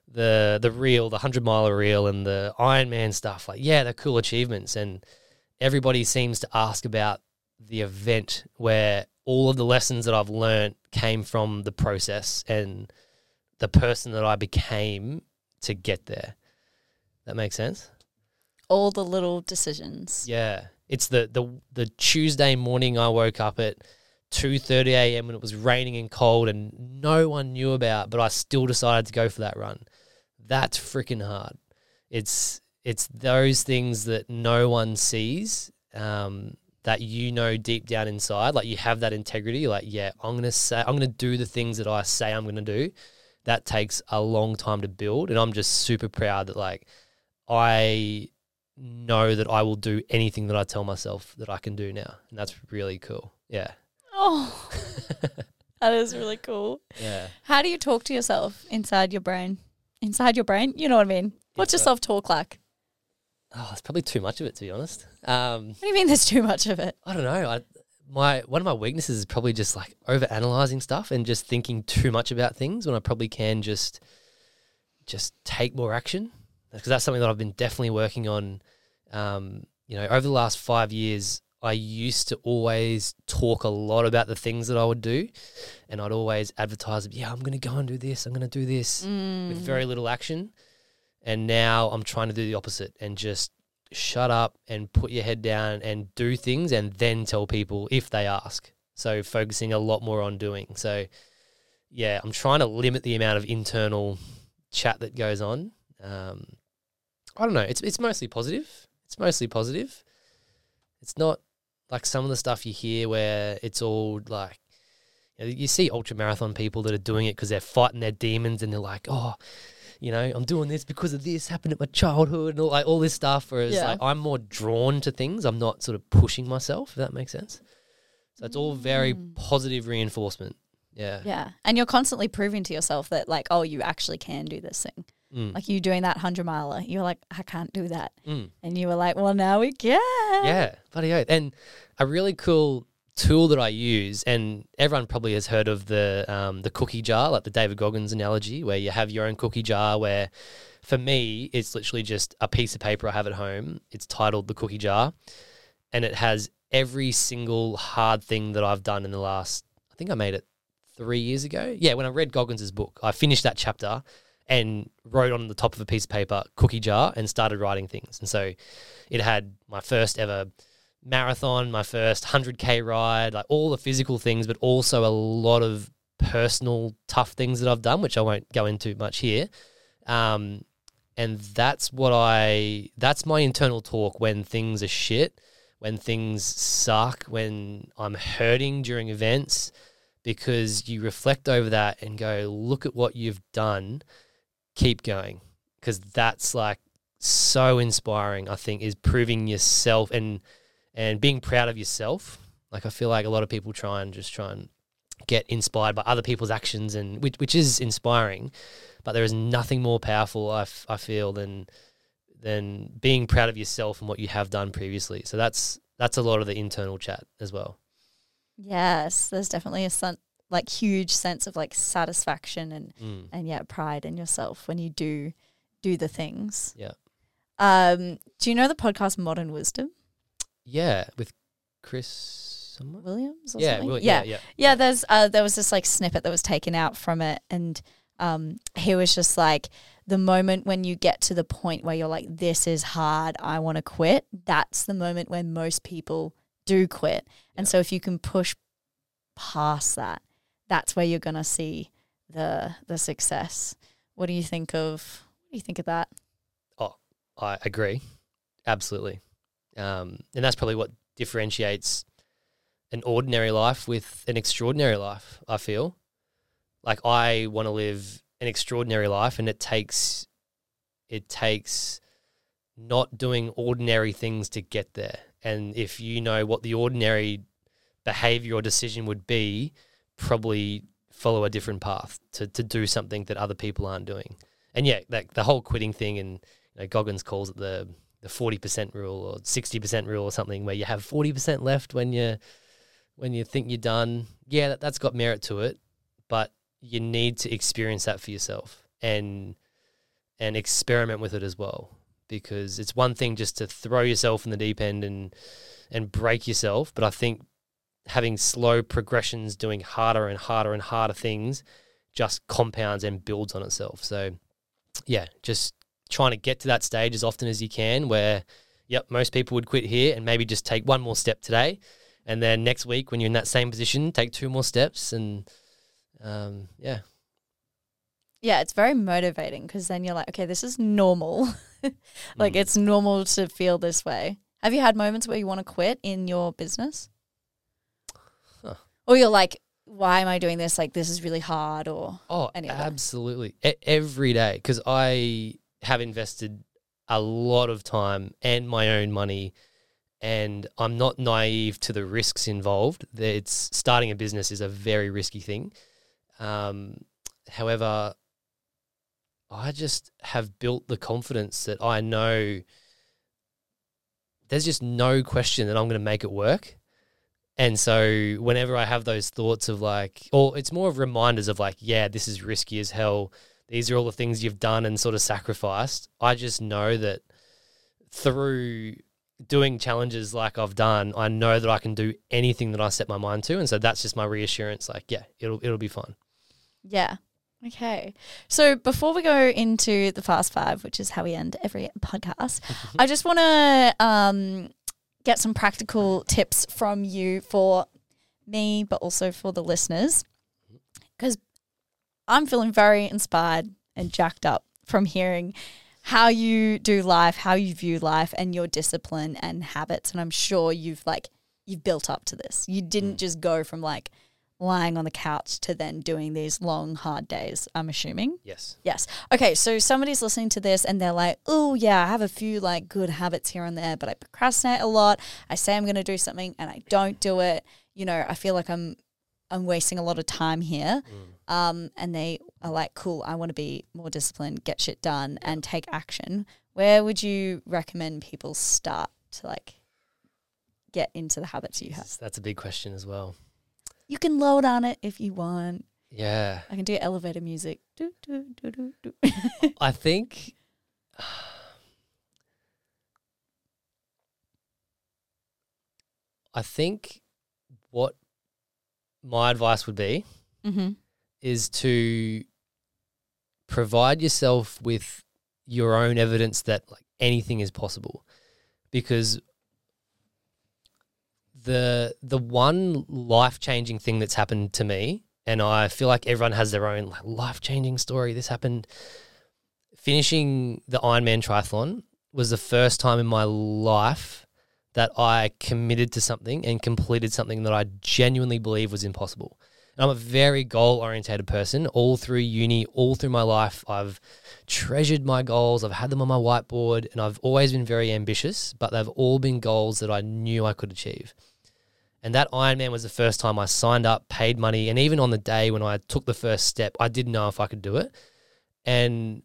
the the reel, the hundred mile reel, and the Ironman stuff. Like, yeah, they're cool achievements, and everybody seems to ask about the event where all of the lessons that I've learned came from the process and the person that I became to get there. That makes sense. All the little decisions. Yeah, it's the the the Tuesday morning I woke up at two thirty a.m. when it was raining and cold and no one knew about, but I still decided to go for that run. That's freaking hard. It's it's those things that no one sees um, that you know deep down inside. Like you have that integrity. Like yeah, I'm gonna say I'm gonna do the things that I say I'm gonna do. That takes a long time to build, and I'm just super proud that like I know that I will do anything that I tell myself that I can do now, and that's really cool. Yeah. Oh, that is really cool. Yeah. How do you talk to yourself inside your brain? Inside your brain? You know what I mean? What's your self talk like? Oh, it's probably too much of it to be honest. Um, What do you mean there's too much of it? I don't know. I my one of my weaknesses is probably just like over analyzing stuff and just thinking too much about things when I probably can just just take more action because that's something that I've been definitely working on. Um, you know, over the last five years, I used to always talk a lot about the things that I would do, and I'd always advertise, "Yeah, I'm going to go and do this. I'm going to do this." Mm. with very little action. And now I'm trying to do the opposite and just shut up and put your head down and do things and then tell people if they ask. So focusing a lot more on doing. So yeah, I'm trying to limit the amount of internal chat that goes on. Um, I don't know. It's it's mostly positive. It's mostly positive. It's not like some of the stuff you hear where it's all like you, know, you see ultra marathon people that are doing it because they're fighting their demons and they're like, oh, you know, I'm doing this because of this happened at my childhood and all like all this stuff. Whereas Yeah. like I'm more drawn to things. I'm not sort of pushing myself. If that makes sense. So it's all very Mm. positive reinforcement. Yeah. Yeah. And you're constantly proving to yourself that, like, oh, you actually can do this thing. Mm. Like you doing that 100 miler. You're like, I can't do that. Mm. And you were like, well, now we can. Yeah, bloody oath. And a really cool tool that I use, and everyone probably has heard of the um, the cookie jar, like the David Goggins analogy, where you have your own cookie jar. Where, for me, it's literally just a piece of paper I have at home. It's titled the cookie jar, and it has every single hard thing that I've done in the last. I think I made it three years ago. Yeah, when I read Goggins' book, I finished that chapter and wrote on the top of a piece of paper cookie jar and started writing things. And so it had my first ever marathon, my first 100k ride, like all the physical things, but also a lot of personal tough things that I've done, which I won't go into much here. Um, and that's what I, that's my internal talk when things are shit, when things suck, when I'm hurting during events, because you reflect over that and go, look at what you've done, keep going. Because that's like so inspiring, I think, is proving yourself and, and being proud of yourself. Like I feel like a lot of people try and just try and get inspired by other people's actions, and which which is inspiring, but there is nothing more powerful I, f- I feel than than being proud of yourself and what you have done previously. So that's that's a lot of the internal chat as well. Yes. There's definitely a sen- like huge sense of like satisfaction and, Mm. and yeah, pride in yourself when you do do the things. Yeah. Um, do you know the podcast Modern Wisdom? Yeah, with Chris. Someone? Williams or Yeah, something? Will- yeah, yeah, Yeah, there's uh, there was this like snippet that was taken out from it, and um, he was just like, the moment when you get to the point where you're like, this is hard, I want to quit. That's the moment when most people do quit, and Yeah. so if you can push past that, that's where you're gonna see the the success. What do you think of? What do you think of that? Oh, I agree, absolutely, um, and that's probably what differentiates an ordinary life with an extraordinary life. I feel like I want to live an extraordinary life, and it takes it takes not doing ordinary things to get there. And if you know what the ordinary behavior or decision would be probably follow a different path to to do something that other people aren't doing. And yeah, like the whole quitting thing, and you know, Goggins calls it the the forty percent rule or sixty percent rule or something, where you have forty percent left when you when you think you're done. Yeah, that, that's got merit to it, but you need to experience that for yourself and and experiment with it as well because it's one thing just to throw yourself in the deep end and and break yourself, but I think having slow progressions, doing harder and harder and harder things, just compounds and builds on itself. So yeah, just trying to get to that stage as often as you can where, yep, most people would quit here and maybe just take one more step today. And then next week, when you're in that same position, take two more steps. And um, yeah. Yeah, it's very motivating because then you're like, okay, this is normal. like Mm. it's normal to feel this way. Have you had moments where you want to quit in your business? Or you're like, why am I doing this? Like, this is really hard. Or, Oh, any absolutely. E- every day. Because I have invested a lot of time and my own money, and I'm not naive to the risks involved. That It's starting a business is a very risky thing. Um, however, I just have built the confidence that I know there's just no question that I'm going to make it work. And so whenever I have those thoughts of like, or it's more of reminders of like, yeah, this is risky as hell. These are all the things you've done and sort of sacrificed. I just know that through doing challenges like I've done, I know that I can do anything that I set my mind to. And so that's just my reassurance. Like, yeah, it'll it'll be fine. yeah. Okay. So before we go into the fast five, which is how we end every podcast, I just want to um, get some practical tips from you for me, but also for the listeners, because I'm feeling very inspired and jacked up from hearing how you do life, how you view life, and your discipline and habits. And I'm sure you've like you've built up to this. You didn't mm. just go from like lying on the couch to then doing these long hard days. I'm assuming. Yes. Yes. Okay, so somebody's listening to this and they're like, oh, yeah, I have a few like good habits here and there, but I procrastinate a lot. I say I'm going to do something and I don't do it. You know, I feel like I'm I'm wasting a lot of time here. Um, and they are like, cool, I want to be more disciplined, get shit done, and take action. Where would you recommend people start to like get into the habits you have? That's a big question as well. You can load on it if you want. Yeah. I can do elevator music. Do, do, do, do, do. I think I think what my advice would be mm-hmm. is to provide yourself with your own evidence that like anything is possible because the the one life-changing thing that's happened to me and I feel like everyone has their own life-changing story this happened finishing the Ironman triathlon was the first time in my life that I committed to something and completed something that I genuinely believe was impossible. And I'm a very goal orientated person. All through uni, all through my life, I've treasured my goals. I've had them on my whiteboard and I've always been very ambitious, but they've all been goals that I knew I could achieve. And that Ironman was the first time I signed up, paid money, and even on the day when I took the first step, I didn't know if I could do it. And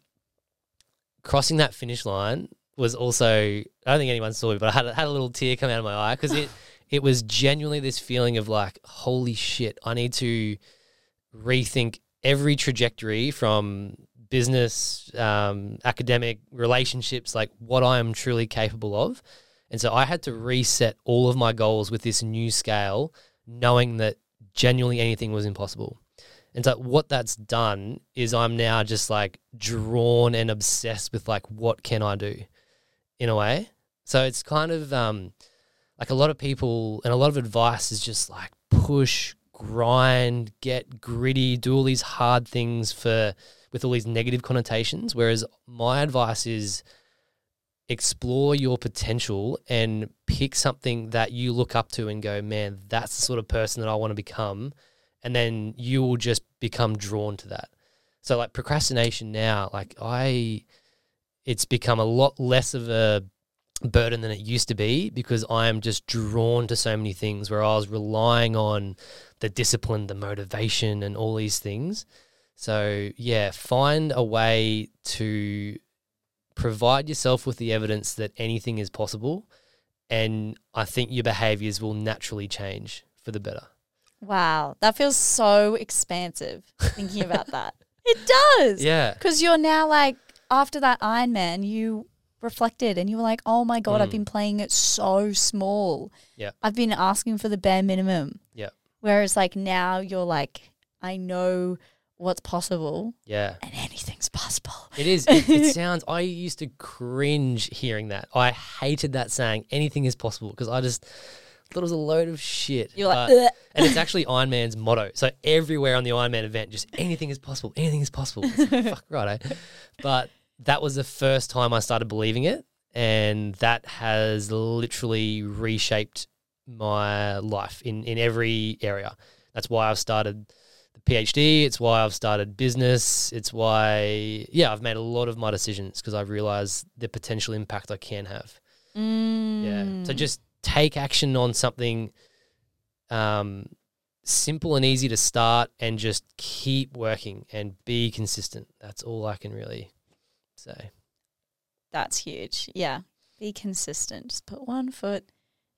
crossing that finish line was also I don't think anyone saw me, but I had had a little tear come out of my eye because it it was genuinely this feeling of like, holy shit, I need to rethink every trajectory from business, um, academic, relationships, like what I am truly capable of. And so I had to reset all of my goals with this new scale, knowing that genuinely anything was impossible. And so what that's done is I'm now just like drawn and obsessed with like what can I do in a way. So it's kind of um like a lot of people and a lot of advice is just like push, grind, get gritty, do all these hard things for with all these negative connotations. Whereas my advice is explore your potential and pick something that you look up to and go, man, that's the sort of person that I want to become. And then you will just become drawn to that. So like procrastination now, like I, it's become a lot less of a burden than it used to be because I am just drawn to so many things where I was relying on the discipline, the motivation, and all these things. So, yeah, find a way to provide yourself with the evidence that anything is possible. And I think your behaviors will naturally change for the better. Wow, that feels so expansive thinking about that. It does. Yeah. Because you're now like, after that Iron Man, you reflected and you were like, oh my God, I've Mm. been playing it so small. Yeah. I've been asking for the bare minimum. Yeah. Whereas like now you're like, I know what's possible Yeah. and anything's possible. It is. It, it sounds. I used to cringe hearing that. I hated that saying. Anything is possible because I just thought it was a load of shit. You're like, "Ugh." and it's actually Iron Man's motto. So everywhere on the Iron Man event, just anything is possible. Anything is possible. It's like, Fuck right, eh? But that was the first time I started believing it, and that has literally reshaped my life in in every area. That's why I've started PhD. It's why I've started business. It's why, yeah, I've made a lot of my decisions because I've realized the potential impact I can have. Yeah. So Mm. just take action on something um, simple and easy to start and just keep working and be consistent. That's all I can really say. That's huge. Yeah. Be consistent. Just put one foot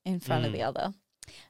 in front of Mm. the other.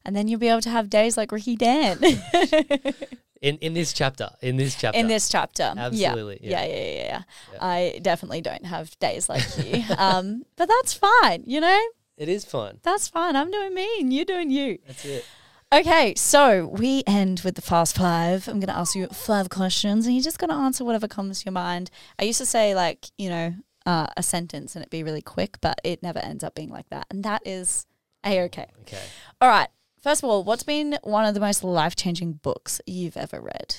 And then you'll be able to have days like Ricky Dann In in this chapter, in this chapter. in this chapter. Absolutely. Yeah. Yeah. Yeah, yeah, yeah. I definitely don't have days like you. um, but that's fine, you know? It is fine. That's fine. I'm doing me and you're doing you. That's it. Okay, so we end with the fast five. I'm going to ask you five questions and you're just going to answer whatever comes to your mind. I used to say, like, you know, uh, a sentence and it'd be really quick, but it never ends up being like that. And that is A OK. Okay. All right. First of all, what's been one of the most life changing books you've ever read?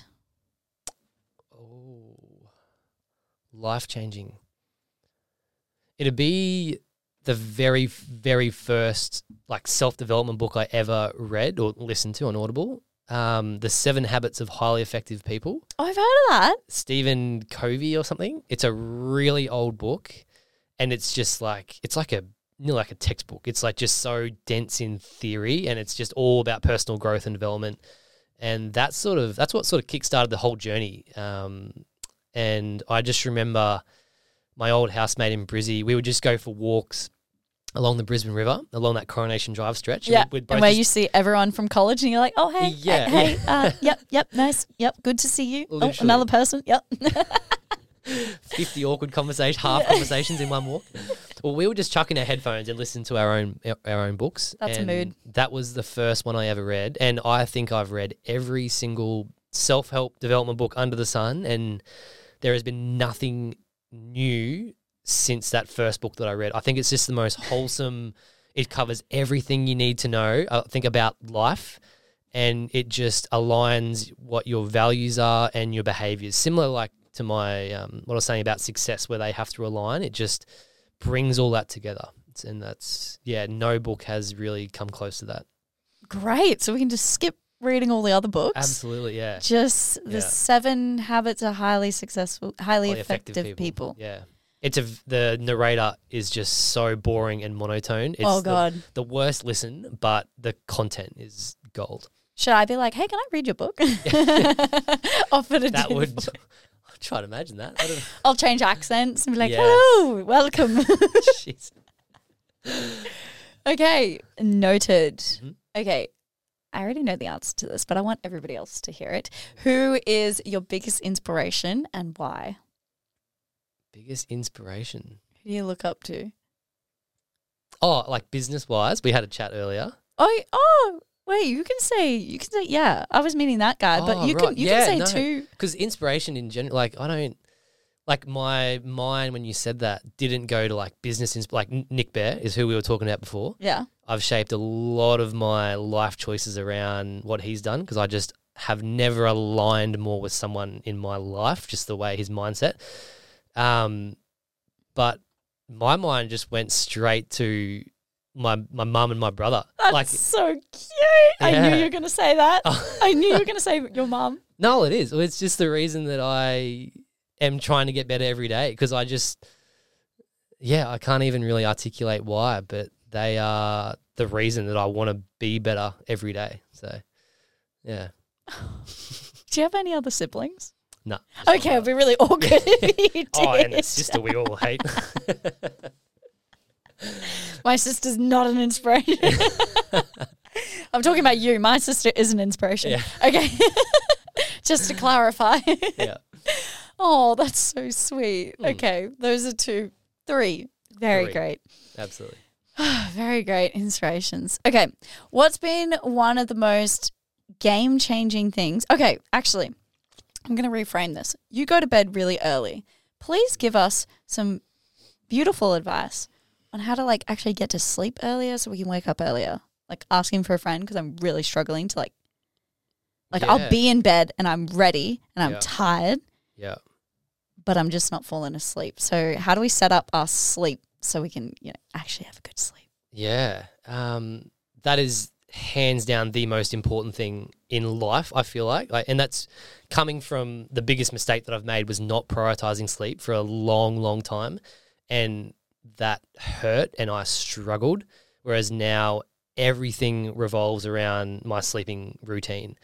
Oh, life changing. It'd be the very, very first like self development book I ever read or listened to on Audible. Um, the Seven Habits of Highly Effective People. Oh, I've heard of that. Stephen Covey or something. It's a really old book, and it's just like it's like a nearly like a textbook. It's like just so dense in theory, and it's just all about personal growth and development. And that's sort of that's what sort of kickstarted the whole journey. Um, and I just remember my old housemate in Brizzy. We would just go for walks along the Brisbane River, along that Coronation Drive stretch. Yeah. we'd, we'd And where you see everyone from college and you're like, oh, hey, Yeah, hey, yeah. hey, uh, yep, yep, nice. Yep, good to see you. Oh, another person. Yep. 50 awkward conversations, half conversations in one walk. Well, we were just chucking our headphones and listening to our own our own books. That's a mood. That was the first one I ever read, and I think I've read every single self help development book under the sun, and there has been nothing new since that first book that I read. I think it's just the most wholesome. It covers everything you need to know. I think about life and it just aligns what your values are and your behaviors. Similar, like to my um, what I was saying about success, where they have to align. It just brings all that together, It's- and that's yeah. No book has really come close to that. Great. So we can just skip reading all the other books. Absolutely, yeah. Just the Yeah. seven habits of highly successful, highly, Highly effective, people. Yeah. It's a the narrator is just so boring and monotone. It's oh the- God. the, worst listen, but the content is gold. Should I be like, hey, can I read your book? Offer to That would. Try to imagine that. I don't, I'll change accents and be like, Yes. hello, welcome. Jeez. okay, noted. Mhm. Okay, I already know the answer to this, but I want everybody else to hear it. Who is your biggest inspiration and why? Biggest inspiration. Who do you look up to? Oh, like business wise, we had a chat earlier. Oh, oh, wait, you can say, you can say, yeah, I was meaning that guy, but Oh, you can, right. you Yeah, can no. say two. Because inspiration in general, like I don't, like my mind when you said that didn't go to like business. Insp- like N- Nick Bare is who we were talking about before. Yeah. I've shaped a lot of my life choices around what he's done because I just have never aligned more with someone in my life, just the way his mindset. Um, but my mind just went straight to my my mum and my brother. That's like, so cute. I knew you were going to say that. I knew you were going to say your mum. No, it is. It's just the reason that I am trying to get better every day because I just, yeah, I can't even really articulate why, but they are the reason that I want to be better every day. So, yeah. Do you have any other siblings? No. Okay, it'd be really awkward if you did. Oh, and the sister we all hate. My sister's not an inspiration. I'm talking about you. My sister is an inspiration. Yeah. Okay. Just to clarify. yeah. oh, that's so sweet. Mm. Okay. Those are two, three. Very Three. great. Absolutely. Very great inspirations. Okay. What's been one of the most game changing things? Okay. Actually, I'm going to reframe this. You go to bed really early. Please give us some beautiful advice on how to like actually get to sleep earlier so we can wake up earlier. Like asking for a friend because I'm really struggling to like, like I'll be in bed and I'm ready and I'm Yeah. tired, Yeah. but I'm just not falling asleep. So how do we set up our sleep so we can, you know, actually have a good sleep? Yeah. Um, that is hands down the most important thing in life, I feel like. like. And that's coming from the biggest mistake that I've made was not prioritizing sleep for a long, long time. And that hurt and I struggled. Whereas now everything revolves around my sleeping routine.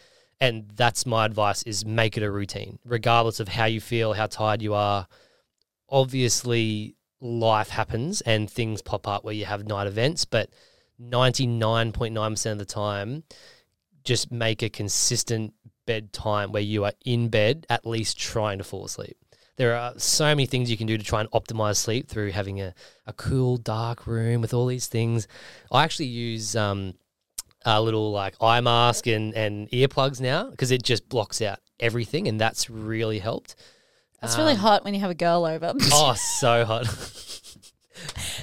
And that's my advice is make it a routine, regardless of how you feel, how tired you are. Obviously, life happens and things pop up where you have night events, but 99.9% of the time, just make a consistent bedtime where you are in bed at least trying to fall asleep. There are so many things you can do to try and optimize sleep through having a, a cool, dark room with all these things. I actually use um, a little like eye mask and, and earplugs now because it just blocks out everything, and that's really helped. It's really Um, hot when you have a girl over. Oh, so hot.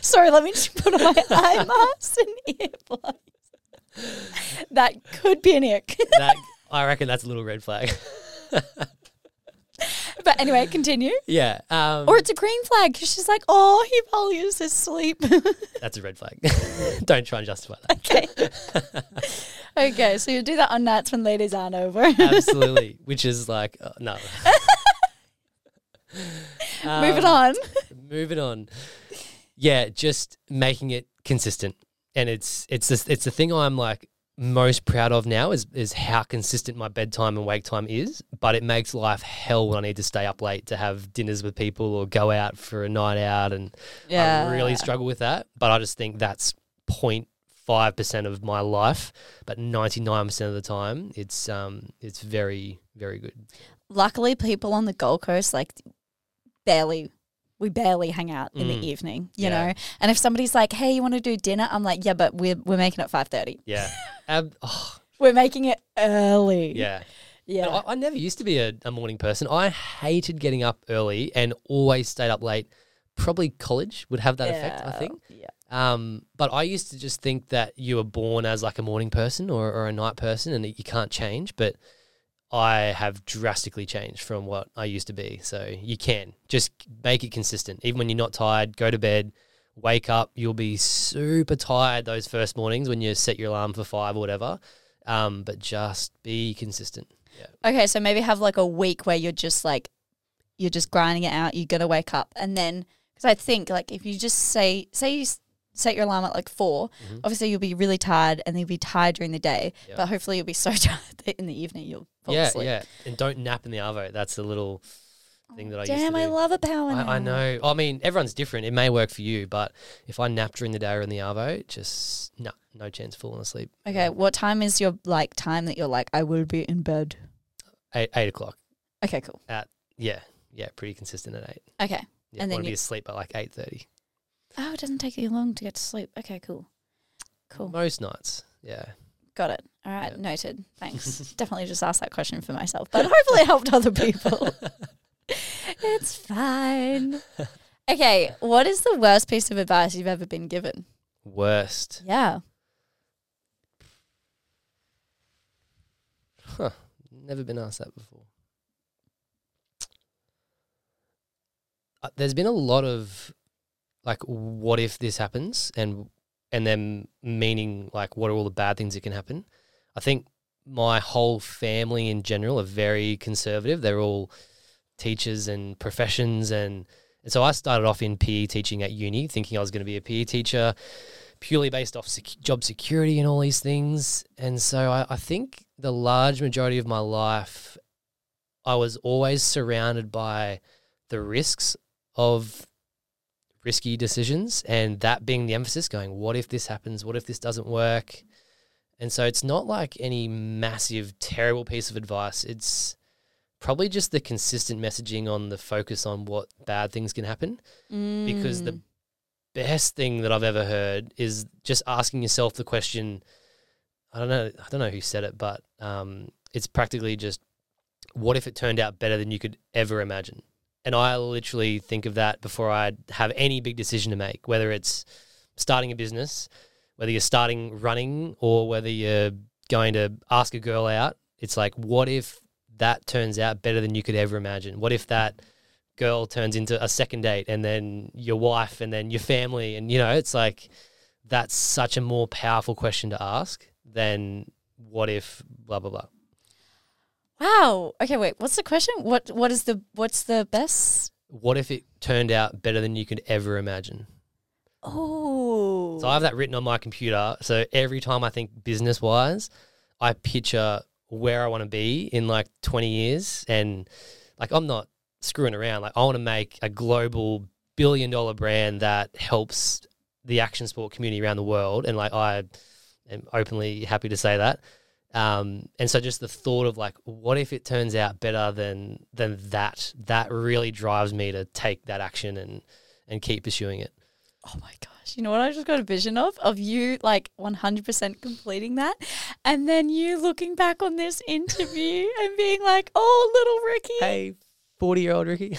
Sorry, let me just put on my eye mask and earplugs. That could be an ick. that, I reckon that's a little red flag. But anyway, continue. yeah. Um, Or it's a green flag because she's like, oh, he values his sleep. that's a red flag. Don't try and justify that. okay. okay, so you do that on nights when ladies aren't over. Absolutely. Which is like, uh, no. Moving Um, on. Moving on. Yeah, just making it consistent. And it's it's this, it's the thing I'm like most proud of now is is how consistent my bedtime and wake time is. But it makes life hell when I need to stay up late to have dinners with people or go out for a night out and I really struggle with that. But I just think that's 0.5 percent of my life. But ninety nine percent of the time it's um it's very, very good. Luckily, people on the Gold Coast, like, barely. We barely hang out in Mm. the evening, you Yeah. know. And if somebody's like, "Hey, you want to do dinner?" I'm like, "Yeah, but we're we're making it 5:30. Yeah. Ab- oh, We're making it early." yeah. yeah. I, I never used to be a, a morning person. I hated getting up early and always stayed up late. Probably college would have that effect, I think. Yeah. Um, but I used to just think that you were born as like a morning person or, or a night person and that you can't change. But I have drastically changed from what I used to be. So you can just make it consistent. Even when you're not tired, go to bed, wake up. You'll be super tired those first mornings when you set your alarm for five or whatever. Um, but just be consistent. Yeah. Okay, so maybe have like a week where you're just like you're just grinding it out. You're gonna wake up, and then because I think like if you just say say you set your alarm at like 4 Mhm. obviously you'll be really tired, and you'll be tired during the day. Yeah. But hopefully you'll be so tired that in the evening you'll fall yeah, asleep. yeah. yeah. And don't nap in the arvo. That's a little thing that I used to Damn. I love a power nap. I, I know. I mean, everyone's different. It may work for you, but if I nap during the day or in the arvo, just no, no chance of falling asleep. Okay, what time is your like time that you're like I will be in bed? Eight, eight o'clock. Okay, cool. At Yeah, yeah, pretty consistent at eight. Okay. Yeah, And then want to be asleep by like eight thirty. Oh, it doesn't take you long to get to sleep. Okay, cool. Cool. Most nights. Yeah. Got it. All right, Yeah. noted. Thanks. Definitely just asked that question for myself, but hopefully it helped other people. it's fine. Okay, what is the worst piece of advice you've ever been given? Worst. Yeah. Huh. Never been asked that before. Uh, there's been a lot of like, what if this happens, and and then meaning like, what are all the bad things that can happen? I think my whole family in general are very conservative. They're all teachers and professions, and And so I started off in PE teaching at uni, thinking I was going to be a PE teacher, purely based off sec- job security and all these things. And so I, I think the large majority of my life, I was always surrounded by the risks of risky decisions and that being the emphasis going what if this happens what if this doesn't work and so it's not like any massive terrible piece of advice it's probably just the consistent messaging on the focus on what bad things can happen because the Mm. best thing that I've ever heard is just asking yourself the question. I don't know. I don't know who said it, but um, it's practically just, what if it turned out better than you could ever imagine? And I literally think of that before I have any big decision to make, whether it's starting a business, whether you're starting running, or whether you're going to ask a girl out. It's like, what if that turns out better than you could ever imagine? What if that girl turns into a second date and then your wife and then your family and you know it's like that's such a more powerful question to ask than what if blah blah blah Wow. Okay, wait. What's the question? What what is the what's the best? what if it turned out better than you could ever imagine Oh. so i have that written on my computer so every time i think business wise i picture where i want to be in like 20 years and like i'm not screwing around like i want to make a global billion dollar brand that helps the action sport community around the world and like i am openly happy to say that um, and so just the thought of like what if it turns out better than than that that really drives me to take that action and and keep pursuing it Oh my gosh. You know what I just got a vision of? Of you like 100% completing that. And then you looking back on this interview and being like, oh, little Ricky. hey 40 year old ricky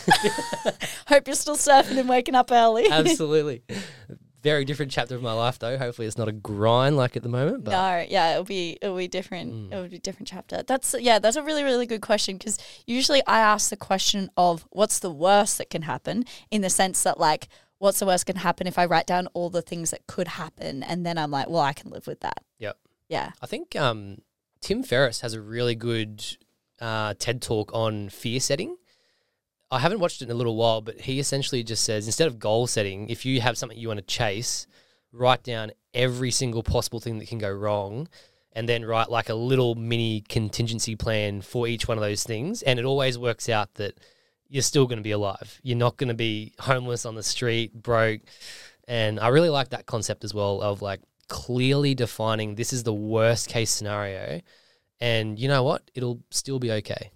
Hope you're still surfing and waking up early. absolutely very different chapter of my life though hopefully it's not a grind like at the moment but no, yeah, it'll be it'll be different. Mm. It'll be a different chapter. That's yeah, that's a really really good question because usually I ask the question of what's the worst that can happen in the sense that like what's the worst can happen if I write down all the things that could happen and then I'm like, well, I can live with that. Yep. Yeah. I think um, Tim Ferriss has a really good uh, TED talk on fear setting. I haven't watched it in a little while, but he essentially just says instead of goal setting, if you have something you want to chase, write down every single possible thing that can go wrong and then write like a little mini contingency plan for each one of those things. And it always works out that you're still going to be alive. You're not going to be homeless on the street, broke. And I really like that concept as well of like clearly defining this is the worst case scenario. And you know what? It'll still be okay.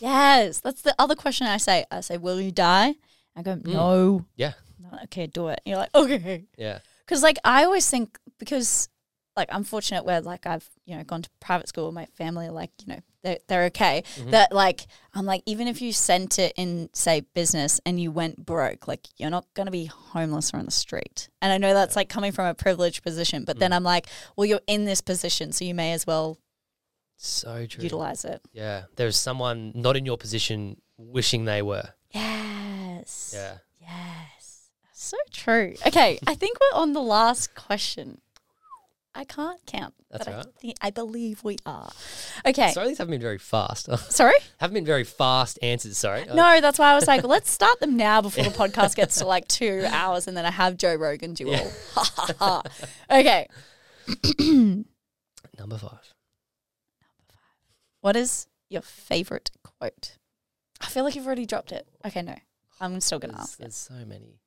Yes, that's the other question I say. I say, "Will you die?" I go, "No." Mm. Yeah. I'm like, okay, do it. And you're like, okay, Yeah. because like I always think because like I'm fortunate where like I've you know gone to private school. My family are like you know they're they're okay. Mhm. That like I'm like even if you sent it in say business and you went broke, like you're not gonna be homeless or on the street. And I know that's like coming from a privileged position, but Mm. then I'm like, well, you're in this position, so you may as well So true. utilize it. Yeah. There's someone not in your position wishing they were. Yes. Yeah. Yes. So true. Okay, I think we're on the last question. I can't count. That's but I, right. think, I believe we are. Okay. Sorry, these haven't been very fast. Sorry? haven't been very fast answers. Sorry. No, that's why I was like, let's start them now before the podcast gets to like two hours and then I have Joe Rogan do Yeah. all. okay. Number five. What is your favorite quote? I feel like you've already dropped it. Okay, no. I'm still going to There's, ask it. there's so many.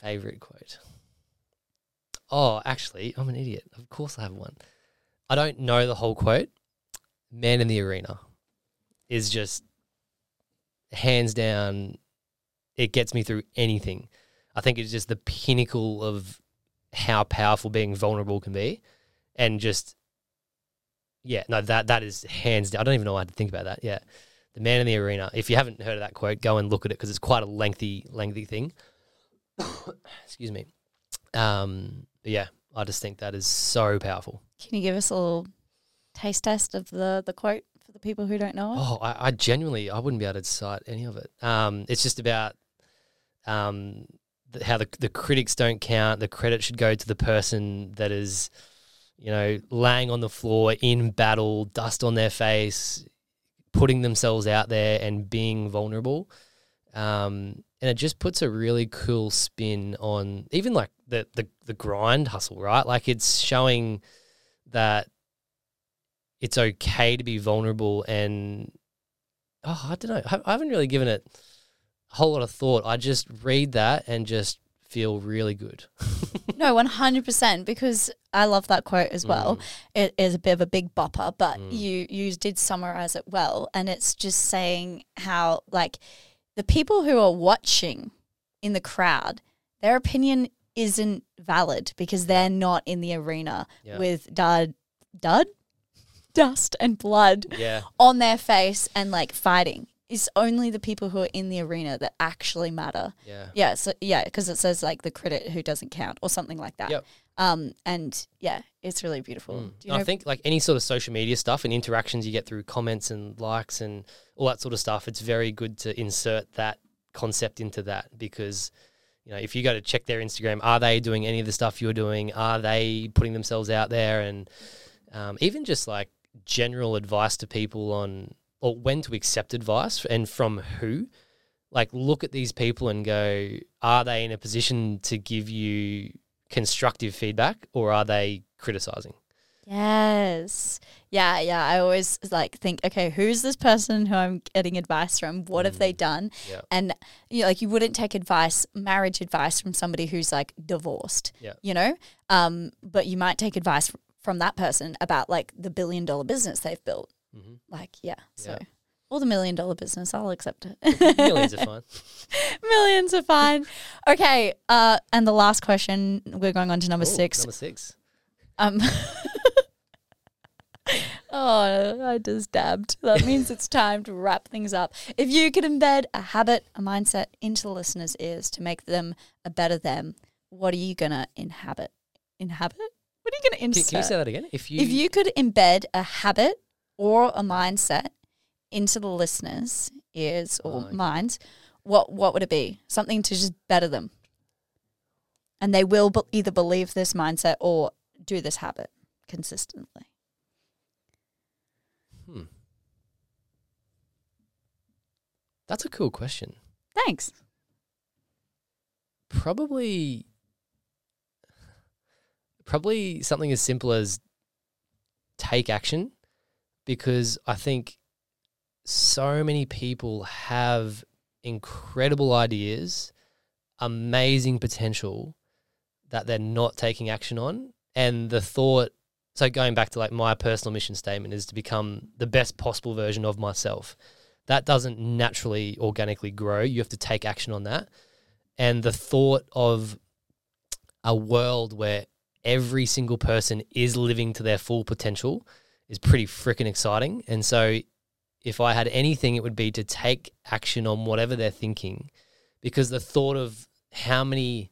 Favorite quote. Oh, actually, I'm an idiot. Of course, I have one. I don't know the whole quote. Man in the arena is just hands down. It gets me through anything. I think it's just the pinnacle of how powerful being vulnerable can be, and just yeah, no, that that is hands down. I don't even know how to think about that. Yeah, the man in the arena. If you haven't heard of that quote, go and look at it because it's quite a lengthy, lengthy thing. Excuse me. Um, but yeah, I just think that is so powerful. Can you give us a little taste test of the, the quote for the people who don't know it? Oh, I, I genuinely, I wouldn't be able to cite any of it. Um, it's just about um, the, how the, the critics don't count. The credit should go to the person that is, you know, laying on the floor in battle, dust on their face, putting themselves out there and being vulnerable. Um, and it just puts a really cool spin on even like the, the the grind hustle, right? Like it's showing that it's okay to be vulnerable and oh, I don't know. I I haven't really given it a whole lot of thought. I just read that and just feel really good. No, one hundred percent. Because I love that quote as well. Mm. It is a bit of a big bopper, but Mm. you you did summarize it well, and it's just saying how like the people who are watching in the crowd, their opinion isn't valid because they're not in the arena Yeah. with dud dud dust and blood Yeah. on their face and like fighting. It's only the people who are in the arena that actually matter. Yeah. Yeah, so yeah, because it says like the critic who doesn't count or something like that. Yep. Um, and yeah, it's really beautiful. Mm. Do you know? I think like any sort of social media stuff and interactions you get through comments and likes and all that sort of stuff, it's very good to insert that concept into that because you know if you go to check their Instagram, are they doing any of the stuff you're doing? Are they putting themselves out there? And um, even just like general advice to people on or when to accept advice and from who. Like look at these people and go, are they in a position to give you constructive feedback or are they criticizing? yes. Yeah, yeah. I always like think, okay, who's this person who I'm getting advice from? What have they done? Yeah. And you know, like you wouldn't take advice, marriage advice from somebody who's like divorced. Yeah. You know? Um, but you might take advice from that person about like the billion dollar business they've built. Hmm Like, yeah. So Yeah. or the million dollar business, I'll accept it. Millions are fine. Millions are fine. Okay, uh, and the last question, we're going on to number Ooh, six. Number six. Um, oh, I just dabbed. That means it's time to wrap things up. If you could embed a habit, a mindset into the listeners' ears to make them a better them, what are you gonna inhabit? Inhabit? What are you gonna Can, insert? can you say that again? If you, if you could embed a habit or a mindset into the listeners' ears or Oh, minds, what what would it be? Something to just better them, and they will be- either believe this mindset or do this habit consistently. Hmm. That's a cool question. Thanks. Probably, probably something as simple as take action, because I think so many people have incredible ideas, amazing potential that they're not taking action on. And the thought, so going back to like my personal mission statement is to become the best possible version of myself. That doesn't naturally, organically grow. You have to take action on that. And the thought of a world where every single person is living to their full potential is pretty freaking exciting. And so, if I had anything, it would be to take action on whatever they're thinking, because the thought of how many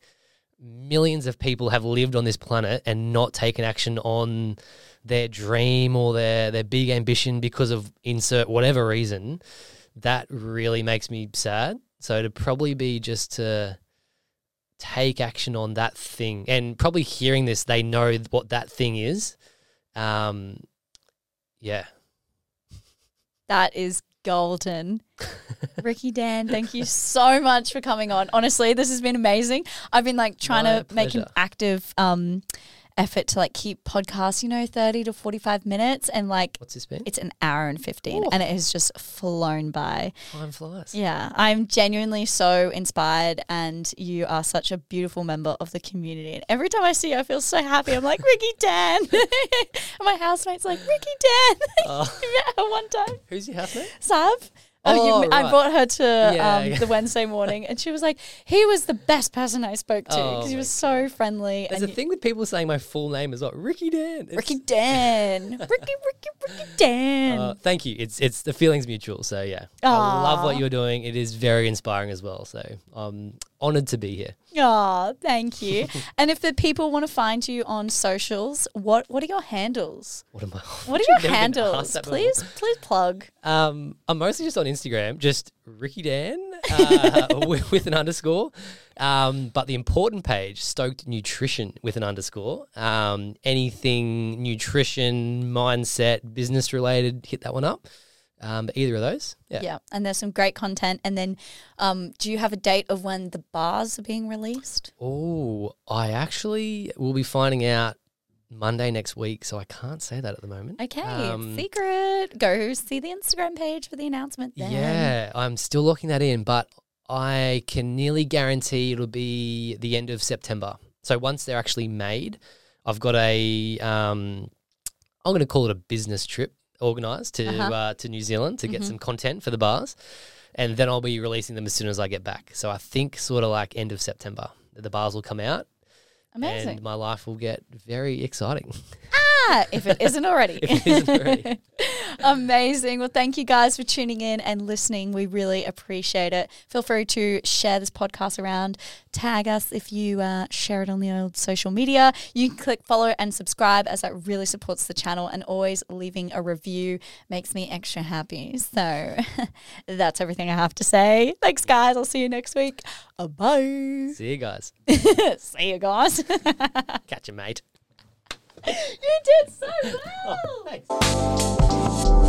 millions of people have lived on this planet and not taken action on their dream or their their big ambition because of insert whatever reason, that really makes me sad. So to probably be just to take action on that thing and probably hearing this, they know what that thing is. Um, yeah. That is golden. Ricky Dann, thank you so much for coming on. Honestly, this has been amazing. I've been like trying My to make an active um effort to like keep podcasts, you know, 30 to 45 minutes and like What's this been? it's an hour and 15 Oh. and it has just flown by. Time flies. Yeah, I'm genuinely so inspired and you are such a beautiful member of the community. And every time I see you, I feel so happy. I'm like, Ricky Dann. and my housemate's like, Ricky Dann. Oh. you met her one time. Who's your housemate? Sav. Oh, Oh, you, I brought her to Yeah, um, yeah. the Wednesday morning, and she was like, "He was the best person I spoke to Oh because he my was so friendly." There's a thing with people saying my full name is like Ricky Dann. It's- Ricky Dann, Ricky, Ricky, Ricky Dann. Uh, thank you. It's it's the feelings mutual. So yeah, I love what you're doing. It is very inspiring as well. So I'm honored to be here. Oh, thank you. and if the people want to find you on socials, what what are your handles? What am I? What are your never been asked handles? Please, please plug. Um, I'm mostly just on Instagram, just Ricky Dann uh, with, with an underscore. Um, but the important page, Stoked Nutrition with an underscore. Um, anything nutrition, mindset, business related, hit that one up. Um, but either of those, yeah. Yeah. And there's some great content. And then, um, do you have a date of when the bars are being released? Oh, I actually will be finding out Monday next week, so I can't say that at the moment. Okay, Um, secret. Go see the Instagram page for the announcement. Then. Yeah, I'm still locking that in, but I can nearly guarantee it'll be the end of September. So once they're actually made, I've got a um, I'm going to call it a business trip organised to Uh-huh. uh, to New Zealand to get Mhm. some content for the bars, and then I'll be releasing them as soon as I get back. So I think sort of like end of September, the bars will come out, Amazing. and my life will get very exciting. Ah, if it isn't already. It isn't already. Amazing. Well, thank you guys for tuning in and listening. We really appreciate it. Feel free to share this podcast around. Tag us if you uh, share it on the old social media. You can click follow and subscribe as that really supports the channel and always leaving a review makes me extra happy. So that's everything I have to say. Thanks, guys. I'll see you next week. Uh, bye. See you guys. see you guys. Catch you, mate. You did so oh, well. Oh.